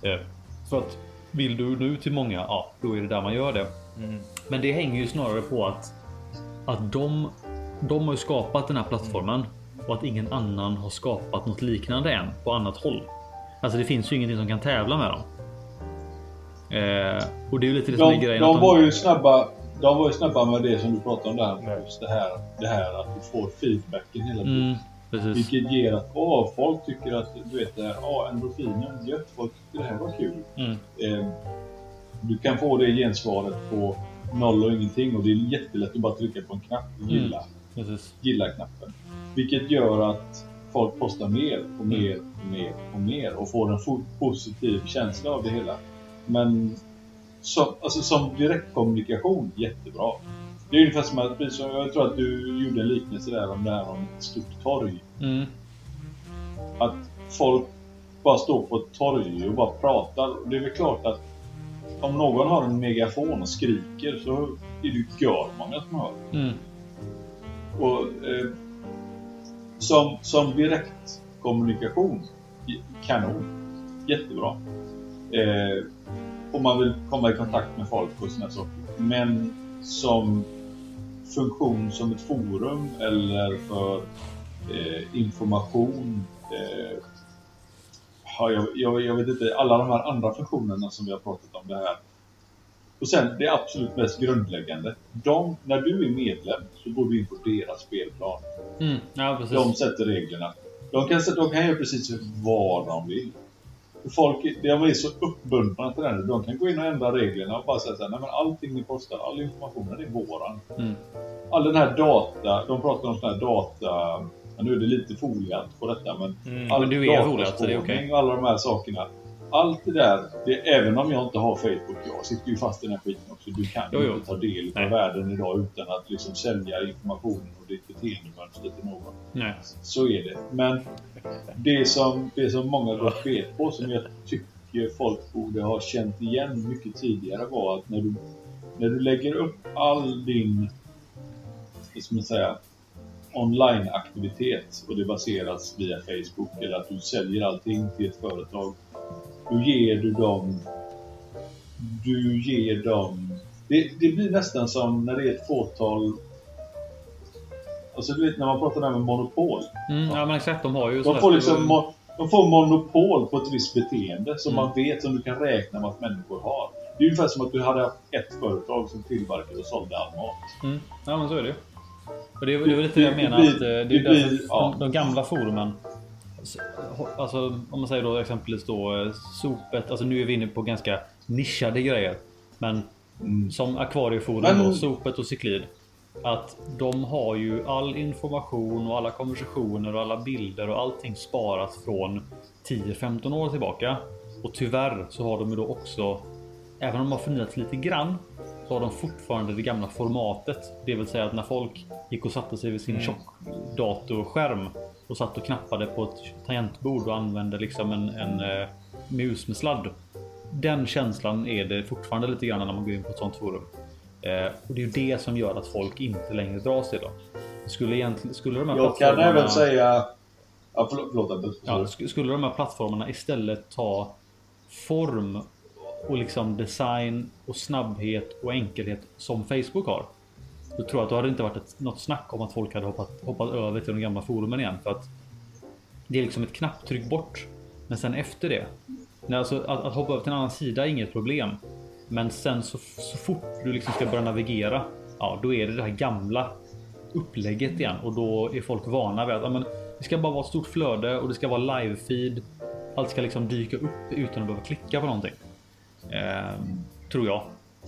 Eh, för att vill du nå ut till många, ja, då är det där man gör det. Men det hänger ju snarare på att att de, de har ju skapat den här plattformen och att ingen annan har skapat något liknande än på annat håll. Alltså det finns ju ingenting som kan tävla med dem. Eh, och det är ju lite det som är De, grejen. de att var ju snabba. De var ju snabba med det som du pratade om där. Nej. Just det här, det här att du får feedbacken hela tiden. Mm, precis. Vilket ger att åh, folk tycker att du vet det här, åh, endorfinen, gött, folk tycker det här var kul. Mm, Eh, du kan få det gensvaret på noll och ingenting och det är jättelätt att bara trycka på en knapp och gilla, precis. gilla-knappen. Vilket gör att folk postar mer och mer och mer och mer och får en positiv känsla av det hela. Men som, alltså, som direktkommunikation, jättebra. Det är ungefär som att, som jag tror att du gjorde en liknelse där om det här om ett stort torg. Mm, Att folk bara står på ett torg och bara pratar. Och Det är väl klart att om någon har en megafon och skriker så är det ju görmånga som hör. mm, Och, eh, som, som direktkommunikation, kanon. Jättebra. Eh, om man vill komma i kontakt med folk och sådana saker. Men som funktion som ett forum eller för eh, information. Eh, ja, jag, jag, jag vet inte, alla de här andra funktionerna som vi har pratat om det här. Och sen det absolut mest grundläggande. De, när du är medlem så går du in på deras spelplan. mm. Ja. De sätter reglerna. De kan, de kan göra precis vad de vill. Folk de är så uppbundna till det. De kan gå in och ändra reglerna och bara säga så här, nej men allting ni postar, all informationen är våran. Mm. All den här data, de pratar om sån här data, nu är det lite foliant på detta men Mm. all Men du är foliant, så det är okej. och alla de här sakerna. Allt det där, det, även om jag inte har Facebook, jag sitter ju fast i den här skiten också. Du kan Jo, jo. inte ta del av världen idag utan att liksom sälja information och ditt beteendemönster till någon. Nej. Så är det. Men det som, det som många gått bet på, som jag tycker folk borde ha känt igen mycket tidigare var att när du, när du lägger upp all din, vad ska man säga, online-aktivitet och det baseras via Facebook eller att du säljer allting till ett företag. Då ger du dem, du ger dem, det, det blir nästan som när det är ett fåtal Alltså du vet när man pratar där med monopol. Mm, ja, men exakt. De har ju De får liksom de får monopol på ett visst beteende som Mm. man vet, som du kan räkna med att människor har. Det är ungefär som att du hade haft ett företag som tillverkade och sålde all mat. Mm. Ja men så är det ju. Och det är, det är väl lite det jag menar. blir- att, eh, det är det därför blir- ja. de, de gamla forumen. Alltså, Alltså om man säger då exempelvis då eh, sopet. Alltså nu är vi inne på ganska nischade grejer. Men Mm. som akvarieforum Men- då, sopet och cyklid. Att de har ju all information och alla konversationer och alla bilder och allting sparat från 10-15 år tillbaka. Och tyvärr så har de ju då också, även om de har förnyats lite grann, så har de fortfarande det gamla formatet. Det vill säga att när folk gick och satte sig vid sin Mm. tjockdatorskärm och satt och knappade på ett tangentbord och använde liksom en, en eh, mus med sladd. Den känslan är det fortfarande lite grann när man går in på ett sånt forum. Eh, och det är ju det som gör att folk inte längre dras till dem. Skulle, egentligen, skulle de här Jag kan även säga... Ja, förlåt, förlåt. Ja, sk- skulle de här plattformarna istället ta form och liksom design och snabbhet och enkelhet som Facebook har. Då tror jag att då hade det inte varit ett, något snack om att folk hade hoppat, hoppat över till de gamla forumen igen. För att det är liksom ett knapptryck bort. Men sen efter det. Alltså, att, att hoppa över till en annan sida är inget problem. Men sen så, så fort du liksom ska börja navigera. Ja, då är det det här gamla upplägget igen och då är folk vana vid att ja, men, det ska bara vara ett stort flöde och det ska vara live feed. Allt ska liksom dyka upp utan att behöva klicka på någonting. Ehm, tror jag.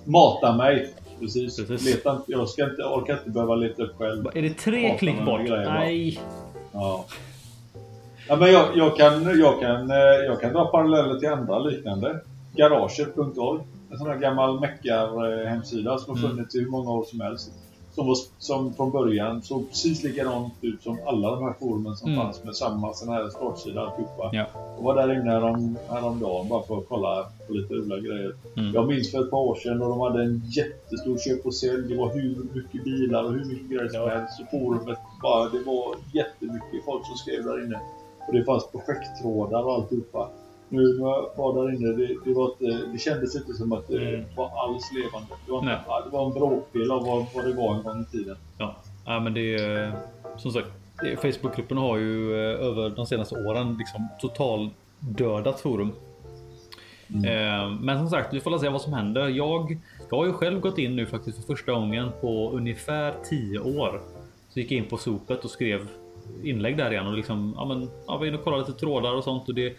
Mata mig. Precis. Precis. Leta, inte- jag ska inte, orkar inte behöva leta upp själv. Är det tre Hatar klick bort? Nej. Ja. Ja, men jag, jag, kan, jag, kan, eh, jag kan dra paralleller till andra liknande. Garaget.org. En sån här gammal meckar-hemsida som har Mm. funnits i hur många år som helst. Som, var, som från början såg precis likadant ut som alla de här forumen som Mm. fanns med samma sån här startsida alltihopa. Ja. Jag var där inne härom, häromdagen bara för att kolla på lite roliga grejer. Mm. Jag minns för ett par år sedan och de hade en jättestor köp och sälj. Det var hur mycket bilar och hur mycket grejer som Ja. helst. Och forumet bara, det var jättemycket folk som skrev där inne. Och det fanns projekttrådar och alltihopa. Nu när jag var där inne, det, det, var inte, det kändes inte som att det Mm. var alls levande. Det var, inte, det var en bråkdel av vad, vad det var en gång i tiden. Ja, ja men det är som sagt. Facebookgruppen har ju eh, över de senaste åren liksom total dödat forum. Eh, Men som sagt, vi får se vad som händer. Jag, jag har ju själv gått in nu faktiskt för första gången på ungefär 10 år. Så gick jag in på sopet och skrev inlägg där igen och liksom ja, men ja, var inne och kollade lite trådar och sånt och det.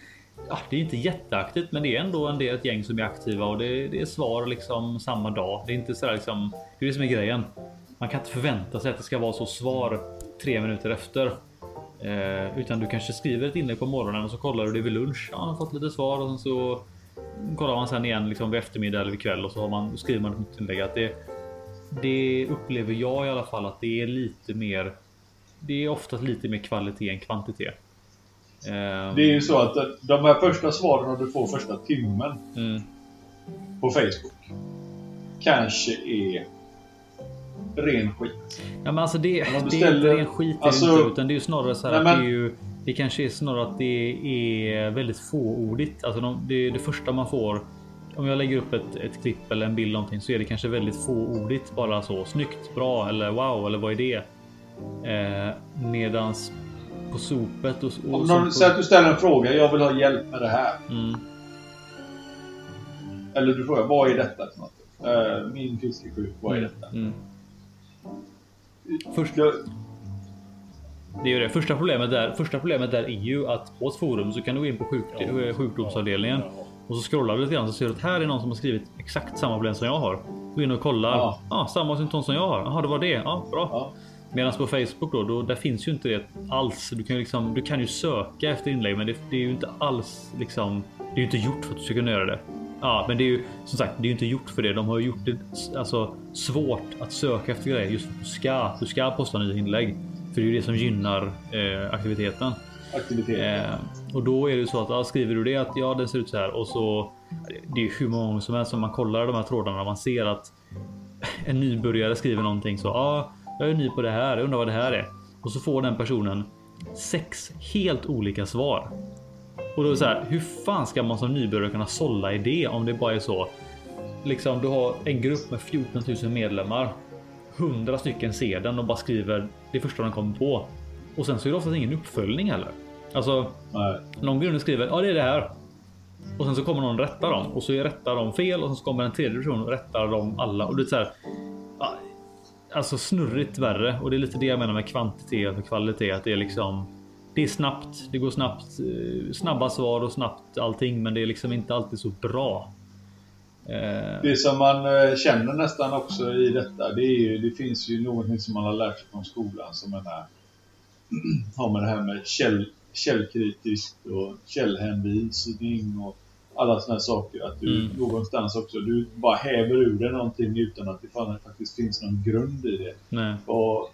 Ja, det är inte jätteaktivt, men det är ändå en del ett gäng som är aktiva och det, det är svar liksom samma dag. Det är inte så där liksom. Det är det som är grejen. Man kan inte förvänta sig att det ska vara så svar tre minuter efter. Eh, utan du kanske skriver ett inlägg på morgonen och så kollar du det vid lunch. Ja, har fått lite svar och sen så kollar man sen igen liksom vid eftermiddag eller vid kväll och så har man, skriver man ett nytt inlägg. Att det, det upplever jag i alla fall att det är lite mer. Det är oftast lite mer kvalitet än kvantitet. Eh, Det är ju så att de här första svaren du får första timmen mm, på Facebook kanske är ren skit. Ja, men alltså det, Men det är ställer- inte ren skit är alltså- inte, utan det är ju snarare så här Nej, att det är ju Det kanske är snarare att det är väldigt fåordigt. Alltså de, det, det första man får om jag lägger upp ett, ett klipp eller en bild någonting så är det kanske väldigt fåordigt. Bara så snyggt, bra eller wow eller vad är det? Eh, medans på sopet och, och Om någon säger att du ställer en fråga, jag vill ha hjälp med det här. mm, Eller du frågar, vad är detta för något? Eh, min fisk är sjuk, vad är detta? mm. Först, Jag, Det är ju det. Första problemet, där, första problemet där är ju att på ett forum så kan du gå in på sjuk, eh, sjukdomsavdelningen och så scrollar du lite grann så ser du att här är någon som har skrivit exakt samma problem som jag har. Gå in och kollar. Ja. Ja. samma symptom som jag har. Jaha, det var det. Ja, bra. ja. Medan på Facebook då, då, där finns ju inte det alls. Du kan ju liksom, du kan ju söka efter inlägg, men det, det är ju inte alls liksom. Det är ju inte gjort för att du ska kunna göra det. Ja, men det är ju som sagt, det är ju inte gjort för det. De har ju gjort det alltså svårt att söka efter grejer just för att du ska. Du ska posta nya inlägg, för det är ju det som gynnar eh, aktiviteten. Aktivitet. Eh, och då är det ju så att ja, skriver du det att ja, det ser ut så här och så. Det är ju hur många gånger som helst som man kollar de här trådarna. Man ser att en nybörjare skriver någonting så. Ja, jag är ny på det här. Jag undrar vad det här är. Och så får den personen sex helt olika svar. Och då är det så här. Hur fan ska man som nybörjare kunna sålla i det om det bara är så? Liksom, du har en grupp med 14 000 medlemmar. 100 stycken ser den och bara skriver det första de kommer på. Och sen så är det oftast ingen uppföljning heller. Alltså, Nej. någon går in och skriver ja det är det här. Och sen så kommer någon rätta dem och så rättar de fel och så kommer en tredje person och rättar dem alla. Och det är så här. Alltså snurrigt värre och det är lite det jag menar med kvantitet och kvalitet. Att det är liksom. Det är snabbt. Det går snabbt. Eh, snabba svar och snabbt allting, men det är liksom inte alltid så bra. Eh, det som man eh, känner nästan också i detta, det, är ju, det finns ju någonting som man har lärt sig från skolan som är här, <clears throat> har med det här med käll, källkritiskt och källhänvisning och alla sådana här saker. Att du Mm. någonstans också, du bara häver ur dig någonting utan att det faktiskt finns någon grund i det. nej. Och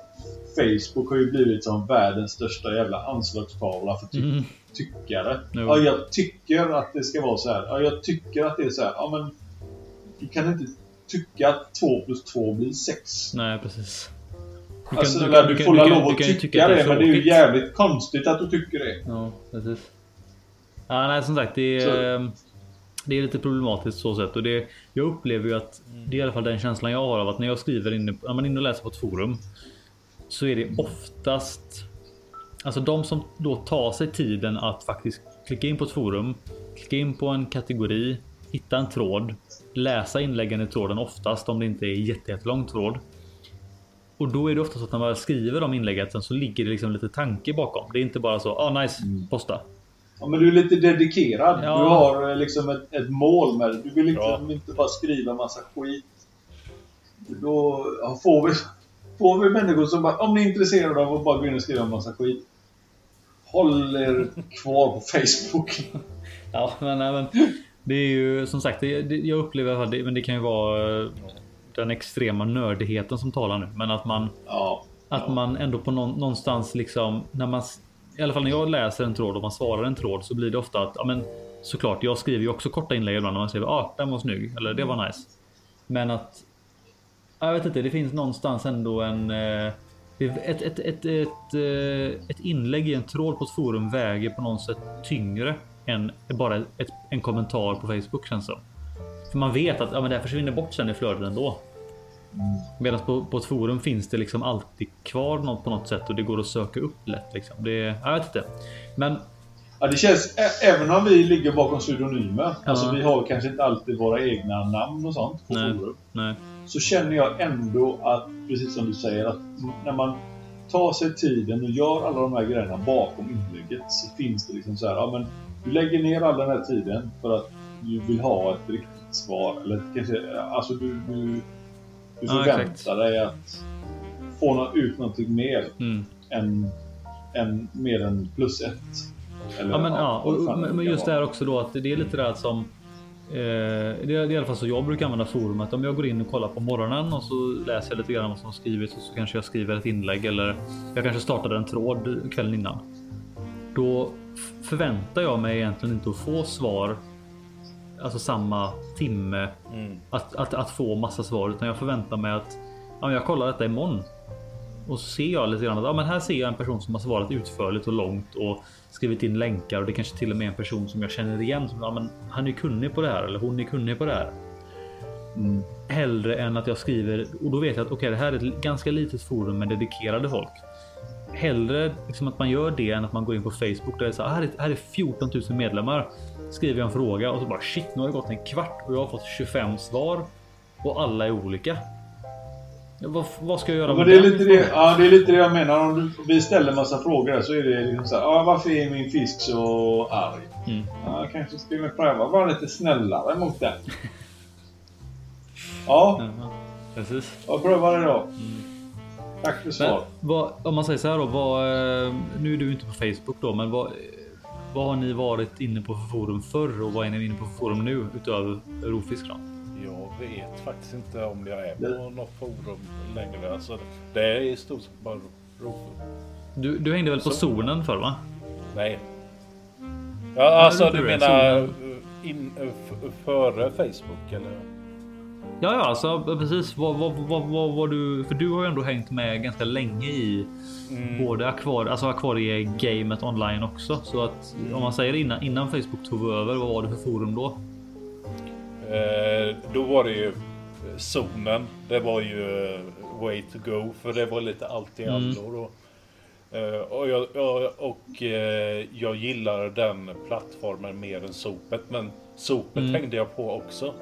Facebook har ju blivit som världens största jävla anslagstavla för ty- Mm. tyckare. Ja, jag tycker att det ska vara så här. Ja, jag tycker att det är så här. Ja, men du kan inte tycka att 2 plus 2 blir 6. Nej, precis. Du Alltså, du du, kan- du, kan- du kan- lov att kan tycka, tycka det det, men det är ju jävligt konstigt att du tycker det. Ja, precis. Ja, nej, som sagt, det är, Så- det är lite problematiskt så sätt och det. Jag upplever ju att det är i alla fall den känslan jag har av att när jag skriver inne, när man är inne och läser på ett forum så är det oftast. Alltså de som då tar sig tiden att faktiskt klicka in på ett forum, klicka in på en kategori, hitta en tråd, läsa inläggen i tråden oftast om det inte är jätte- jättelång tråd. Och då är det ofta så att när man skriver de inläggen så ligger det liksom lite tanke bakom. Det är inte bara så, ah nice, posta. Ja, men du är lite dedikerad. Ja. Du har eh, liksom ett, ett mål med det. Du vill liksom inte bara skriva massa skit. Då ja, får, vi, får vi människor som bara, om ni är intresserade av att bara gå in och skriva en massa skit. håll er kvar på Facebook. Ja, men, nej, men det är ju som sagt, det, det, jag upplever att det, men det kan ju vara eh, den extrema nördigheten som talar nu, men att man Ja. att ja. man ändå på någon, någonstans liksom när man i alla fall när jag läser en tråd och man svarar en tråd så blir det ofta att ja, men såklart. Jag skriver ju också korta inlägg ibland när man skriver ah, den var snygg eller det var nice. Men att jag vet inte, det finns någonstans ändå en eh, ett, ett, ett, ett, eh, ett inlägg i en tråd på ett forum väger på något sätt tyngre än bara ett, en kommentar på Facebook känns det som. För man vet att ja, men det här försvinner bort sen i flödet ändå. Medan på, på ett forum finns det liksom alltid kvar något på något sätt och det går att söka upp lätt. Liksom. Det, jag vet inte. Men Ja, det känns, även om vi ligger bakom pseudonymer, alltså vi har kanske inte alltid våra egna namn och sånt på Nej. forum. nej. Så känner jag ändå att, precis som du säger, att när man tar sig tiden och gör alla de här grejerna bakom inlägget så finns det liksom så här, ja men du lägger ner all den här tiden för att du vill ha ett riktigt svar. Eller kanske, alltså du, du, du Ja, förväntar exakt. dig att få ut någonting mer Mm. än, än mer än plus ett. Eller, Ja men ja, och, men just det här också då att det är lite där som eh, det är i alla fall så jag brukar använda forumet. Om jag går in och kollar på morgonen och så läser jag lite grann vad som har skrivits och så kanske jag skriver ett inlägg eller jag kanske startade en tråd kvällen innan. Då förväntar jag mig egentligen inte att få svar. Alltså samma timme Mm. att, att, att få massa svar utan jag förväntar mig att ja, jag kollar detta imorgon. Och så ser jag lite grann att ja, men här ser jag en person som har svarat utförligt och långt och skrivit in länkar och det kanske till och med en person som jag känner igen. Som, ja, men han är kunnig på det här eller hon är kunnig på det här. Mm. Hellre än att jag skriver och då vet jag att okej, det här är ett ganska litet forum med dedikerade folk. Hellre liksom att man gör det än att man går in på Facebook där det är så här, är, här är 14 000 medlemmar. Skriver jag en fråga och så bara shit, nu har det gått en kvart och jag har fått 25 svar och alla är olika. Vad, vad ska jag göra Ja, med men det, är lite det, ja, det är lite det jag menar. Om vi ställer massa frågor så är det liksom så här, ja, varför är min fisk så arg? Mm. Ja, kanske skulle pröva vara lite snällare mot den. <laughs> Ja, Ja, precis. jag prövar det då. Tack för Men svar. vad, om man säger så här då, vad, eh, nu är du inte på Facebook då, men vad, vad har ni varit inne på för forum förr och vad är ni inne på för forum nu utöver rovfisk? Jag vet faktiskt inte om jag är på något forum längre. Alltså, det är i stort sett bara rovfilm. Du, du hängde väl på Så- zonen förr va? Nej. Ja, alltså du menar eh, in, eh, före Facebook eller? Ja, ja, alltså precis. Vad, vad, vad, vad, vad du, för du har ju ändå hängt med ganska länge i Mm. både akvar, alltså akvariegamet online också. Så att om man säger innan, innan Facebook tog över, vad var det för forum då? Eh, då var det ju zonen. Det var ju eh, way to go. För det var lite allt i Mm. allo då. Eh, och jag, jag, och eh, jag gillar den plattformen mer än sopet. Men sopet Mm. hängde jag på också.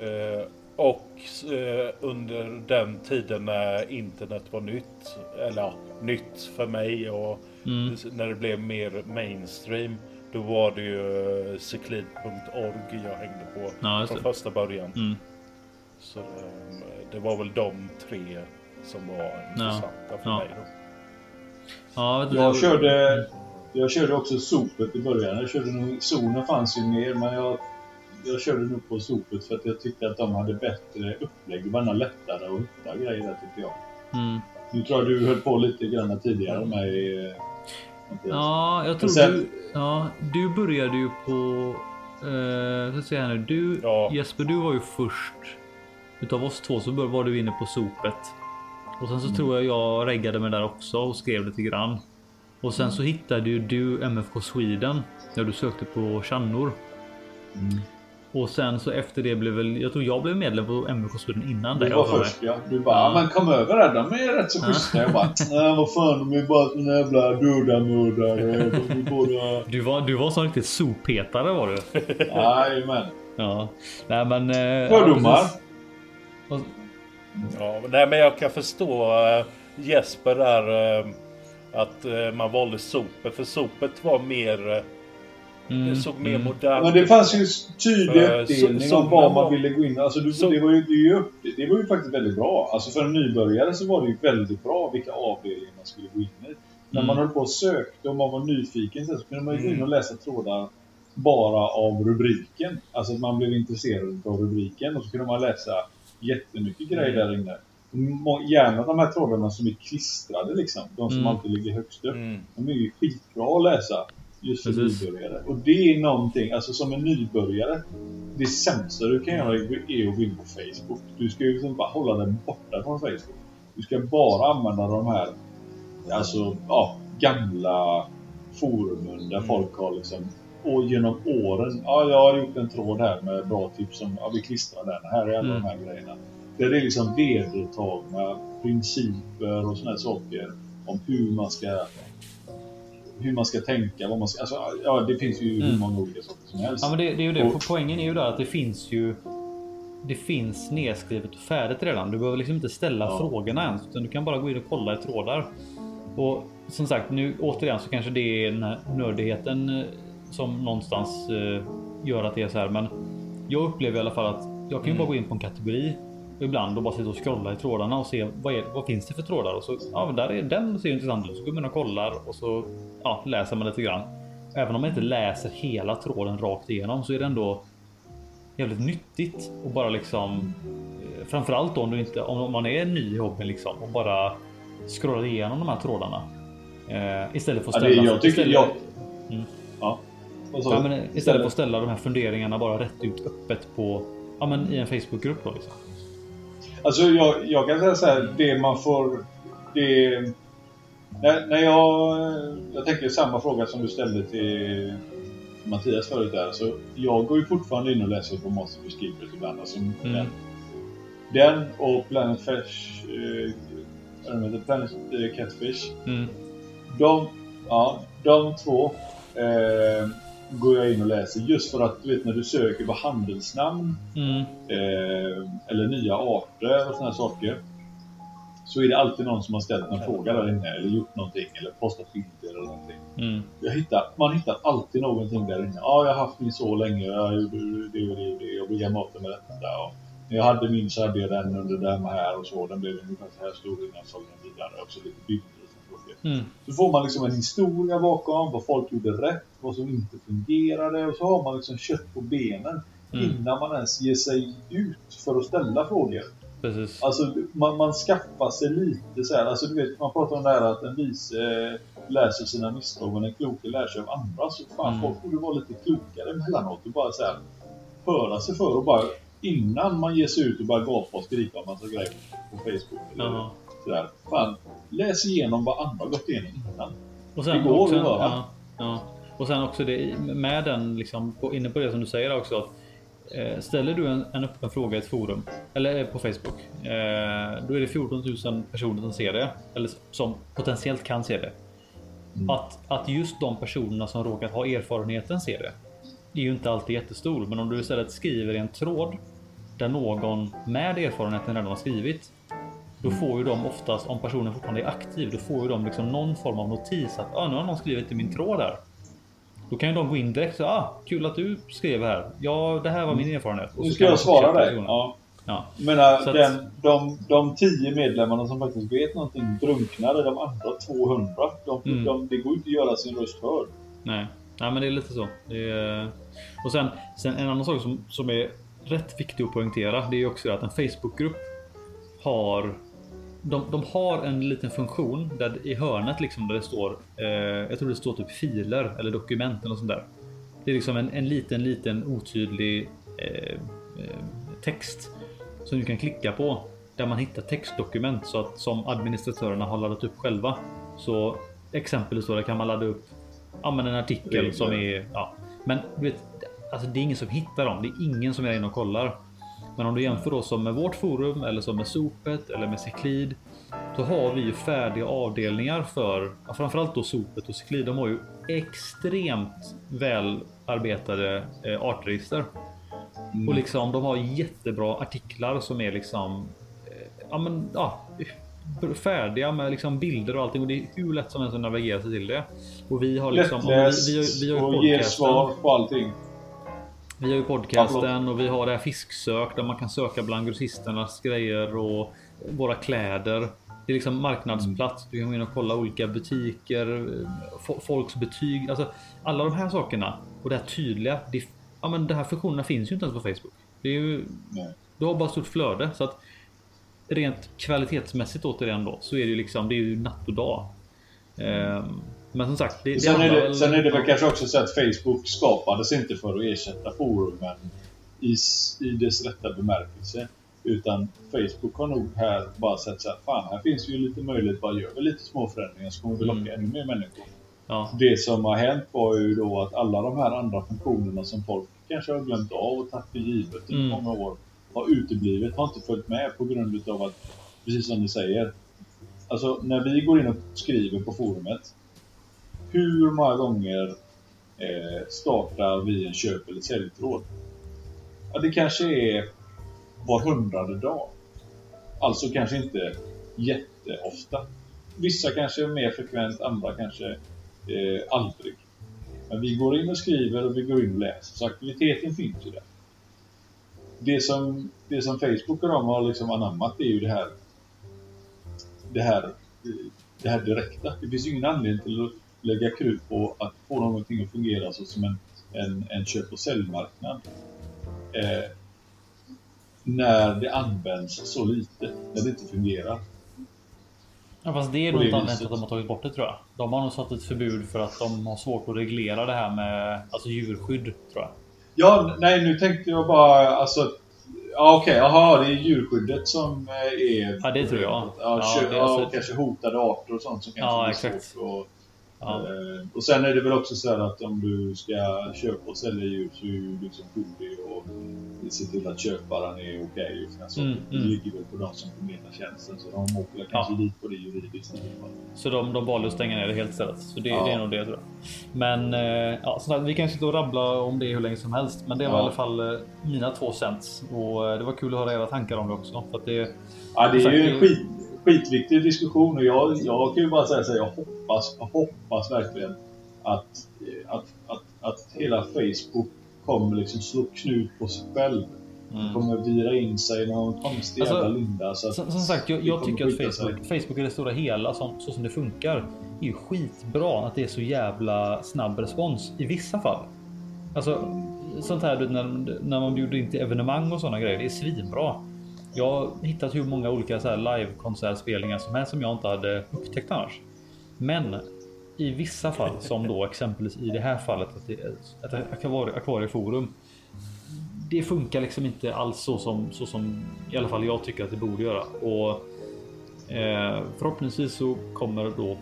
Eh, och eh, under den tiden när internet var nytt. Eller ja, nytt för mig och Mm. när det blev mer mainstream. Då var det ju eh, cyklid.org jag hängde på Ja, från första början. Mm. Så det var väl de tre som var intressanta för Ja. mig. Då. Ja, det- Jag körde, jag körde också sopet i början. Jag körde nog, zonen fanns ju mer, men jag, jag körde nog på sopet för att jag tyckte att de hade bättre upplägg. Det var nog lättare att hitta grejer där tyckte jag. Mm. Nu tror jag du höll på lite grann tidigare med eh. Ja, jag tror sen- du. Ja, du började ju på. Eh, ska här nu. Du Ja. Jesper, du var ju först. Utav oss två så var du inne på sopet. Och sen så Mm. tror jag jag reggade med där också och skrev lite grann. Och sen så Mm. hittade ju du MFK Sweden när du sökte på Channor. Mm. Och sen så efter det blev väl. Jag tror jag blev medlem på MFK Sweden innan Du dig. var först ja. Du bara, Ja. ja. men kom över där, de är rätt så Ja. schyssta. Jag bara, nej vad fan, de är bara såna jävla döda-mördare. Båda... <laughs> Du var, du var så riktigt sopetare var du. <laughs> Jajamän. Ja, nej men. eh, ja, Fördomar. Ja, men- nej, men jag kan förstå eh, Jesper där. Eh, att man valde sopet. För sopet var mer... Mm, det såg mer mm. modernt Men det fanns ju tydlig uppdelning om vad solen man var- ville gå in alltså, du, So- det, var ju, det, upp, det var ju faktiskt väldigt bra. Alltså för en nybörjare så var det ju väldigt bra vilka avdelningar man skulle gå in i. när Mm. man höll på och sökte och man var nyfiken så kunde man ju gå in Mm. och läsa trådar bara av rubriken. Alltså att man blev intresserad av rubriken och så kunde man läsa jättemycket grejer Mm. där inne. Gärna de här trådarna som är klistrade liksom. De som Mm. alltid ligger högst upp. Mm. De är ju skitbra att läsa. Just för Precis. nybörjare. Och det är någonting, alltså som en nybörjare. Det sämsta du kan göra är att gå in på Facebook. Du ska ju liksom bara hålla den borta från Facebook. Du ska bara använda de här, alltså, ja, gamla forumen där Mm. folk har liksom och genom åren, ja jag har gjort en tråd här med bra tips som, ja vi klistrar den, här är alla Mm. de här grejerna. Där det är liksom vedertagna principer och här saker om hur man ska hur man ska tänka, vad man ska, alltså, ja det finns ju hur Mm. många olika saker som helst. Ja men det, det är ju det. Och- Poängen är ju där att det finns ju det finns nedskrivet och färdigt redan. Du behöver liksom inte ställa Ja. frågorna ens. Utan du kan bara gå in och kolla i trådar. Och som sagt, nu återigen så kanske det är den här nördigheten eh, som någonstans eh, gör att det är så här. Men jag upplever i alla fall att jag kan ju Mm. bara gå in på en kategori ibland och bara sitta och scrolla i trådarna och se vad, är, vad finns det för trådar? Och så, ja, där är den ser ju intressant ut. Så går man och kollar och så ja, läser man lite grann. Även om man inte läser hela tråden rakt igenom så är det ändå jävligt nyttigt och bara liksom eh, framförallt om du inte om man är ny i hobbyn liksom och bara scrollar igenom de här trådarna. Eh, istället för att Ja, ställa. det, jag tycker istället, jag... Mm. Ja. Ja, istället för att ställa de här funderingarna bara rätt ut öppet på ja, men i en Facebookgrupp då liksom. Alltså jag, jag kan säga så här, det man får... Det, när, när jag... Jag tänker samma fråga som du ställde till Mattias förut där. Så jag går ju fortfarande in och läser på Master of Skillbreak ibland. Alltså Mm. den, den och Planet Fish... Eh, heter, Planet eh, Catfish. Mm. De, ja, de två eh, går jag in och läser just för att du vet när du söker på handelsnamn Mm. eh, eller nya arter och här saker. Så är det alltid någon som har ställt en fråga där inne eller gjort någonting eller postat bilder eller någonting. Mm. Jag hittar, man hittar alltid någonting där inne. Ja, jag har haft min så länge. Jag gjorde det och det och det. Jag brukar mata med detta. Och när jag hade min så hade jag den under den här och så. Den blev ungefär så här stor innan jag sålde den vidare. Och så lite bilder saker. Mm. Så får man liksom en historia bakom, vad folk gjorde rätt, vad som inte fungerade och så har man liksom kött på benen Mm. innan man ens ger sig ut för att ställa frågor. Precis. Alltså man, man skaffar sig lite så här, alltså du vet man pratar om det här att en vis eh, läser sina misstag och en kloke lär sig av andra. Så fan Mm. folk borde vara lite klokare emellanåt och bara så här höra sig för och bara innan man ger sig ut och bara gapa och skrika om massa grejer på Facebook eller Ja. sådär. Fan, läs igenom vad andra gått igenom innan. Och sen Det går också, att göra. ja, ja. Och sen också det med den liksom på, inne på det som du säger också. Att, eh, ställer du en, en öppen fråga i ett forum eller eh, på Facebook. Eh, då är det 14 000 personer som ser det eller som potentiellt kan se det. Mm. Att, att just de personerna som råkar ha erfarenheten ser det. är ju inte alltid jättestor, men om du istället skriver i en tråd där någon med erfarenheten redan har skrivit. Då får ju de oftast, om personen fortfarande är aktiv, då får ju de liksom någon form av notis att ah, nu har någon skrivit i min tråd här. Då kan ju de gå in direkt och ah, kul att du skrev här. Ja, det här var min erfarenhet. Och Nu ska jag svara dig. Ja. Ja. Menar, Så att- den, de, de tio medlemmarna som faktiskt vet någonting drunknar i de andra 200. De, Mm. de, det går inte att göra sin röst hörd. Nej. Nej, men det är lite så. Det är... Och sen, sen en annan sak som, som är rätt viktig att poängtera. Det är ju också att en Facebookgrupp har de, de har en liten funktion där i hörnet liksom där det står. Eh, jag tror det står typ filer eller dokument eller sånt där. Det är liksom en, en liten, liten otydlig eh, eh, text som du kan klicka på där man hittar textdokument så att som administratörerna har laddat upp själva. Så exempelvis då kan man ladda upp ja, men en artikel som är ja, men du vet, alltså det är ingen som hittar dem. Det är ingen som är inne och kollar. Men om du jämför då som med vårt forum eller som med Sopet eller med Cyclid. Då har vi ju färdiga avdelningar för ja, framförallt då Sopet och Cyclid. De har ju extremt välarbetade eh, artregister. Mm. Och liksom de har jättebra artiklar som är liksom eh, ja, men, ja, färdiga med liksom bilder och allting. Och det är hur lätt som helst att navigera sig till det. Och vi har liksom. om vi, Lättläst vi, har- vi har och ger svar på allting. Vi har ju podcasten och vi har det här fisksök där man kan söka bland grossisternas grejer och våra kläder. Det är liksom marknadsplats. Du kan gå in och kolla olika butiker, folks betyg, alltså alla de här sakerna och det här tydliga. Det, ja, men de här funktionerna finns ju inte ens på Facebook. Det är ju. Du har bara stort flöde så att rent kvalitetsmässigt återigen då så är det ju liksom. Det är ju natt och dag. Um, men som sagt. Det, sen, det är det, väl, sen är det väl kanske också så att Facebook skapades inte för att ersätta forumen i, i dess rätta bemärkelse. Utan Facebook har nog här bara sett så att fan, här finns ju lite möjlighet. Bara gör vi lite små förändringar så kommer vi locka mm. ännu mer människor. Ja. Det som har hänt var ju då att alla de här andra funktionerna som folk kanske har glömt av och tagit för givet i mm. många år har uteblivit, har inte följt med på grund av att, precis som ni säger, alltså när vi går in och skriver på forumet hur många gånger eh, startar vi en köp eller säljtråd? Ja, det kanske är var hundrade dag. Alltså kanske inte jätteofta. Vissa kanske är mer frekvent, andra kanske eh, aldrig. Men vi går in och skriver och vi går in och läser, så aktiviteten finns ju där. Det som, det som Facebook och de har liksom anammat är ju det här det här, eh, det här direkta. Det finns ju ingen anledning till att lägga krut på att få någonting att fungera så som en, en, en köp och säljmarknad. Eh, när det används så lite, när det inte fungerar. Ja, fast det är nog inte anledningen till att de har tagit bort det tror jag. De har nog satt ett förbud för att de har svårt att reglera det här med alltså djurskydd tror jag. Ja, nej nu tänkte jag bara alltså Ja okej, okay, jaha det är djurskyddet som eh, är... Ja det tror jag. Ja, ja, ja alltså... kanske hotade arter och sånt som kanske ja, är exakt. svårt Ja. Eh, och sen är det väl också så att om du ska köpa och sälja djur så är du liksom skyldig och se till att köparen är okej. Okay alltså, mm, det mm. ligger väl på de som förmedlar tjänsten så de åker kanske ja. dit på det juridiskt. Så de, de valde att stänga ner det helt istället. Så det, ja. det är nog det tror jag. Men eh, ja, så vi kan sitta och rabbla om det hur länge som helst. Men det var ja. i alla fall eh, mina två cents och det var kul att höra era tankar om det också. För det, ja, det är ju skit skitviktig diskussion och jag, jag kan ju bara säga så här, jag hoppas, jag hoppas verkligen att, att, att, att hela Facebook kommer liksom slå knut på sig själv. Mm. kommer vira in sig i någon konstig alltså, jävla linda. Så som, som sagt, jag, jag tycker att Facebook, Facebook är det stora hela som, så som det funkar. Är ju skitbra att det är så jävla snabb respons i vissa fall. Alltså sånt här när, när man bjuder in till evenemang och sådana grejer. Det är svinbra. Jag har hittat hur många olika live-konsertspelningar som helst som jag inte hade upptäckt annars. Men i vissa fall, som då <laughs> exempelvis i det här fallet, att det ett akvarieforum. Det funkar liksom inte alls så som, så som i alla fall jag tycker att det borde göra. Och eh, förhoppningsvis så kommer då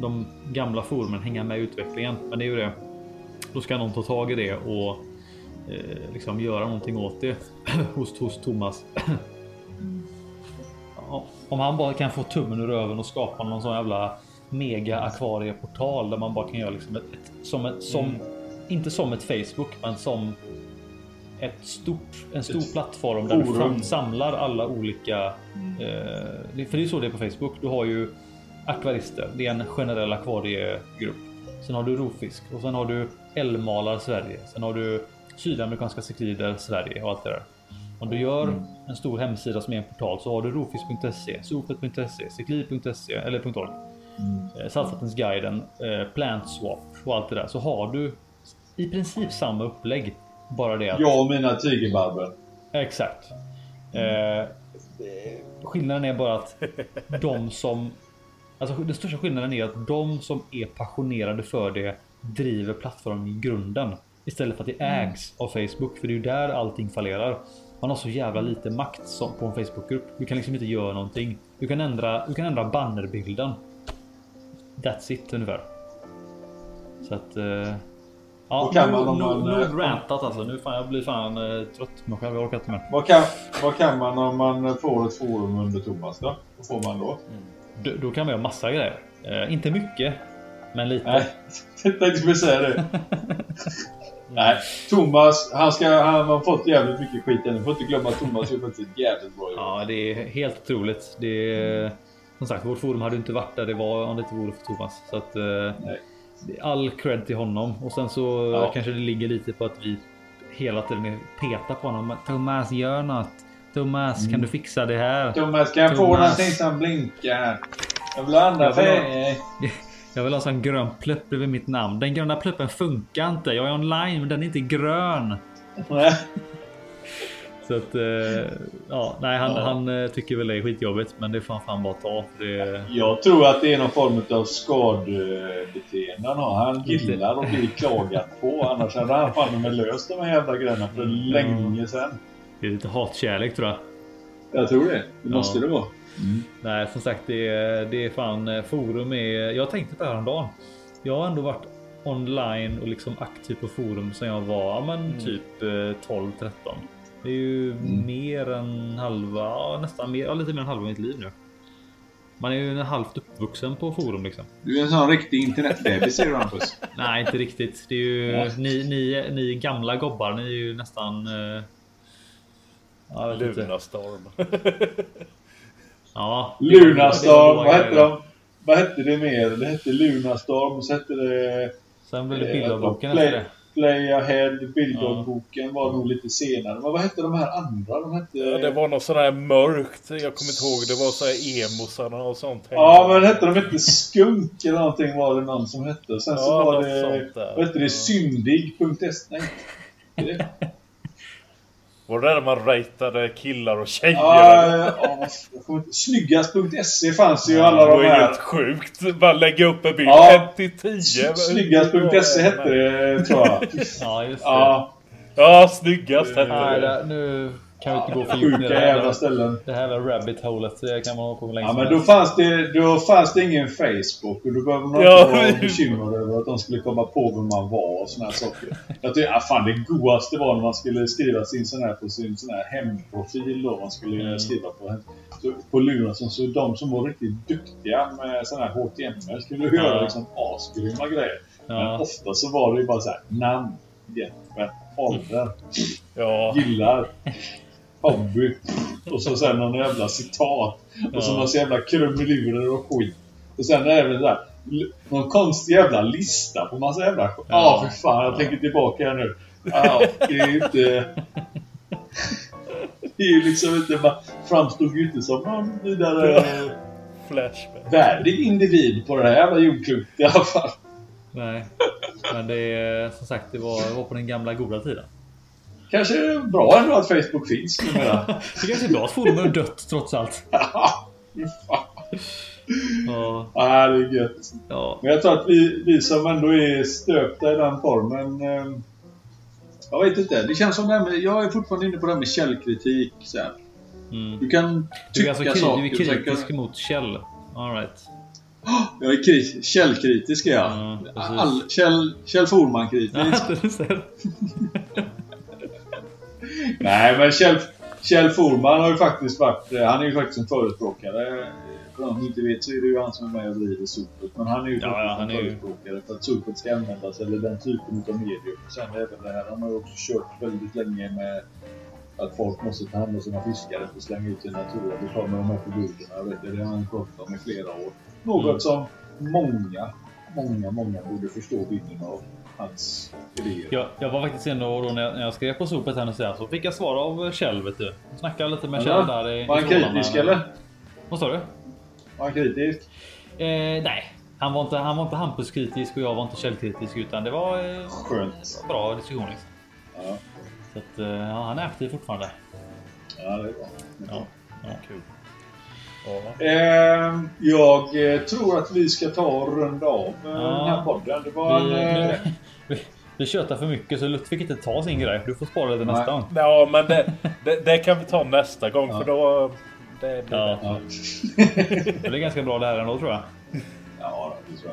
de gamla forumen hänga med i utvecklingen. Men det är ju det. Då ska någon ta tag i det och eh, liksom göra någonting åt det <clears throat> hos, hos Thomas. <clears throat> Om han bara kan få tummen ur röven och skapa någon sån jävla mega akvarieportal där man bara kan göra liksom ett, ett som ett som mm. inte som ett Facebook, men som ett stort, en stor ett plattform där forum. du samlar alla olika. Mm. Eh, för det är så det är på Facebook. Du har ju akvarister. Det är en generell akvariegrupp. Sen har du rovfisk och sen har du älgmalar Sverige. Sen har du sydamerikanska ciklider Sverige och allt det där. Om du gör mm. en stor hemsida som är en portal så har du rofisk.se, sopet.se, cyklid.se eller .org. Mm. Eh, Saltvattensguiden, eh, Plantswap och allt det där. Så har du i princip samma upplägg. Bara det att... Jag och mina tigerbarber. Exakt. Eh, skillnaden är bara att de som... Alltså den största skillnaden är att de som är passionerade för det driver plattformen i grunden. Istället för att det mm. ägs av Facebook. För det är ju där allting fallerar. Man har så jävla lite makt som på en Facebookgrupp. Du kan liksom inte göra någonting. Du kan ändra, du kan ändra bannerbilden. That's it ungefär. Så att... Uh, ja, kan man, nu, man, nu, nu rantat alltså. Nu fan, jag blir fan uh, trött på mig själv. Jag orkar inte mer. Vad kan, vad kan man om man får ett forum under Thomas då? Vad får man då? Mm. Då, då kan man göra massa grejer. Uh, inte mycket. Men lite. Nej, <laughs> jag tänkte säga det. <laughs> Nej, Thomas, han, ska, han har fått jävligt mycket skit än. Du får inte glömma att Thomas gör faktiskt ett jävligt bra jobb. Ja, det är helt otroligt. Det är, som sagt, vårt forum hade inte varit där det var om det inte vore för Thomas. Så att, eh, Nej. all cred till honom. Och sen så ja. kanske det ligger lite på att vi hela tiden peta på honom. Thomas gör något. Thomas kan du fixa det här? Thomas, kan jag få Thomas. någonting som blinkar? Jag vill ha andra <laughs> färger. Jag vill ha sån grön plupp över mitt namn. Den gröna pluppen funkar inte. Jag är online men den är inte grön. <laughs> Så att, eh, ja, nej, han, Ja. han eh, tycker väl det är skitjobbigt, men det får han fan bara ta. Det, Jag tror att det är någon form av skadebeteende han har. Han gillar att bli klagat på. Annars hade han fan med löst de här jävla grejerna för länge sedan. det är lite hatkärlek tror jag. Jag tror det. Det Ja. måste det vara. Nej, som sagt, det är, det är fan eh, forum är. Jag tänkte på det här häromdagen. Jag har ändå varit online och liksom aktiv på forum sen jag var men typ eh, 12-13. Det är ju mer än halva, nästan mer, ja, lite mer än halva mitt liv nu. Man är ju halvt uppvuxen på forum liksom. Du är en sån riktig internetbebis säger du Hampus. <laughs> Nej, inte riktigt. Det är ju Ja. ni, ni, ni gamla gobbar. Ni är ju nästan. Eh. Lunarstorm. <laughs> Ja, Lunarstorm. var Vad hette de? Vad hette det mer? Det hette Lunarstorm och så hette det... Sen blev det eh, Play- efter det. Play Ahead. Bildboken var nog lite senare. Men vad hette de här andra? De hette... Ja, det var något sån här mörkt. Jag kommer inte ihåg. Det var så här emosarna och sånt. Ja, men hette de inte Skunk eller någonting var det någon som hette. Sen så Ja, var något det... Vad hette det? Syndig.se? Nej. <laughs> Det- Var det där man ratade killar och tjejer? Ja, ja, Snyggast.se fanns ju det alla var de här. helt sjukt. Bara lägga upp en bild. Ja. 1 till 10. Snyggast.se hette det tror jag. Ja, just det. Ja, Ja, snyggast hette det. det, nu kan vi inte gå för djupt sjuka jävla ställen. Det här var rabbit holet. Det kan man hålla på med länge Ja, men då fanns, det, då fanns det ingen Facebook och då behövde man Ja. inte vara bekymrad över att de skulle komma på vem man var och såna här saker. Jag tyckte, ah, fan det godaste var när man skulle skriva sin sån här på sin sån här hemprofil då. Man skulle Mm. skriva på, så, på Lunarsson. Så de som var riktigt duktiga med sån här HTML skulle Ja. göra liksom asgrymma grejer. Men Ja. ofta så var det ju bara så här namn, Jesper, ålder, Ja. gillar, hobby. Och så sen någon jävla citat. Och så Ja. så jävla krumelurer och skit. Och sen är det där någon konstig jävla lista på massa jävla Ja, Ja. för fan. Jag tänker tillbaka här nu. Ja, det är ju inte... Det är ju liksom inte... Man framstod ju inte som någon vidare Flashback. värdig individ på det här jävla jordklotet i alla fall. Nej. Men det är som sagt, det var, det var på den gamla goda tiden. Kanske är det bra ändå att Facebook finns numera. <laughs> Det kanske är bra att forum är dött trots allt. <laughs> Fan. Ja, Ja, det är gött. ja. Men jag tror att vi, vi som ändå är stöpta i den formen... Eh, jag vet inte. Det känns som det här med, Jag är fortfarande inne på det här med källkritik. Så. Mm. Du kan Du är tycka alltså saker. du är kritisk kan- mot Kjell. All right. Jag är kri- källkritisk <laughs> är jag. Ja. All, Kjell, Kjell Forman-kritisk. Ja. Nej, men Kjell, Kjell Forman har ju faktiskt varit... eh, Han är ju faktiskt en förespråkare. För de som inte vet så är det ju han som är med och driver sopet. Men han är ju Ja, ja, han en är ju- förespråkare för att sopet ska användas, eller den typen av medier. Och sen även det här, han har ju också kört väldigt länge med att folk måste ta hand om sina fiskar och slänga ut i naturen. Det kommer de här förbuden. Det har han pratat om i flera år. Något Mm. som många, många, många borde förstå vidden av hans idéer. Jag, jag var faktiskt inne och då när jag, när jag skrev på sopet här nu sen så fick jag svar av Kjell vet du. Snackade lite med Kjell där i, Var han kritisk eller? Vad sa du? Var han kritisk? Eh, nej, han var inte, han var inte Hampus-kritisk och jag var inte Kjell-kritisk utan det var eh, Skönt. bra diskussion. Liksom. Ja, Så att, eh, ja, han är aktiv fortfarande. ja det är bra. Ja, ja. Kul. Ja. Ehm, jag eh, tror att vi ska ta och runda av eh, Ja. den här podden. Det var en... Vi, eh, vi, vi tjötar för mycket så Lutt fick inte ta sin grej. Du får spara det nästa gång. Ja, men det, det, det kan vi ta nästa gång Ja. för då... Det blir Ja. ja. <laughs> Det är ganska bra det här ändå tror jag. ja, det tror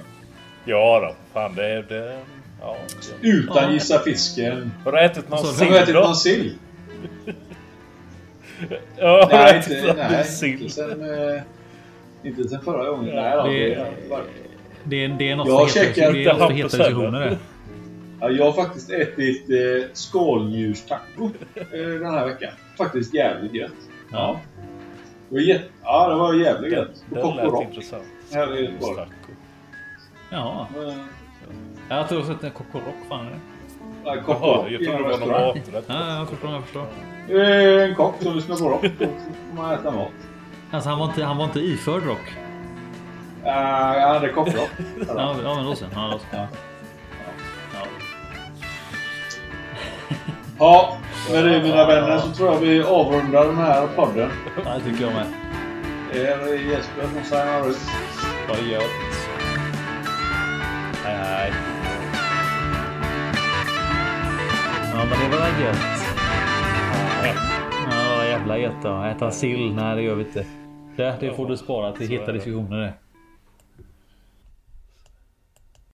jag. Ja då. Fan det... det ja. Utan gissa fisken. Har du ätit någon Alltså, Har du ätit sill någon sill? <laughs> <laughs> Ja, har Nej, inte, nej, inte sen... Eh, inte sen förra gången. Ja, nej, då, det- det var- Det är, det är något Jag heta, checkar det är något inte heta diskussioner det. Ja, jag har faktiskt ätit eh, skaldjurstaco eh, den här veckan. Faktiskt jävligt gött. Ja. Det var, jät- ja, det var jävligt Det, gött. Det och lät Rock. intressant. Här i Göteborg. Taco. Jaha. Eh, Jag tror att det är Kokorock fan är det. En kock Jaha, och jag i trodde en det var någon restaurang. maträtt. Ja, jag förstår, jag förstår. Eh, En kock som lyssnar på rock. <laughs> Då får man äta mat. Alltså han var inte, han var inte iförd rock. Uh, jag hade kockrock. <laughs> Ja, ja men då sen. Ja, då sen. Ja. Ja. <laughs> Ja, med det mina vänner så tror jag vi avrundar den här podden. Ja, det tycker jag med. Det är Jesper som signar ut. Ha det gött. Hej hej. Ja men det var väl gött. Ja jävla gött då. Äta sill? Nej det gör vi inte. Det, det får du spara till heta diskussioner det.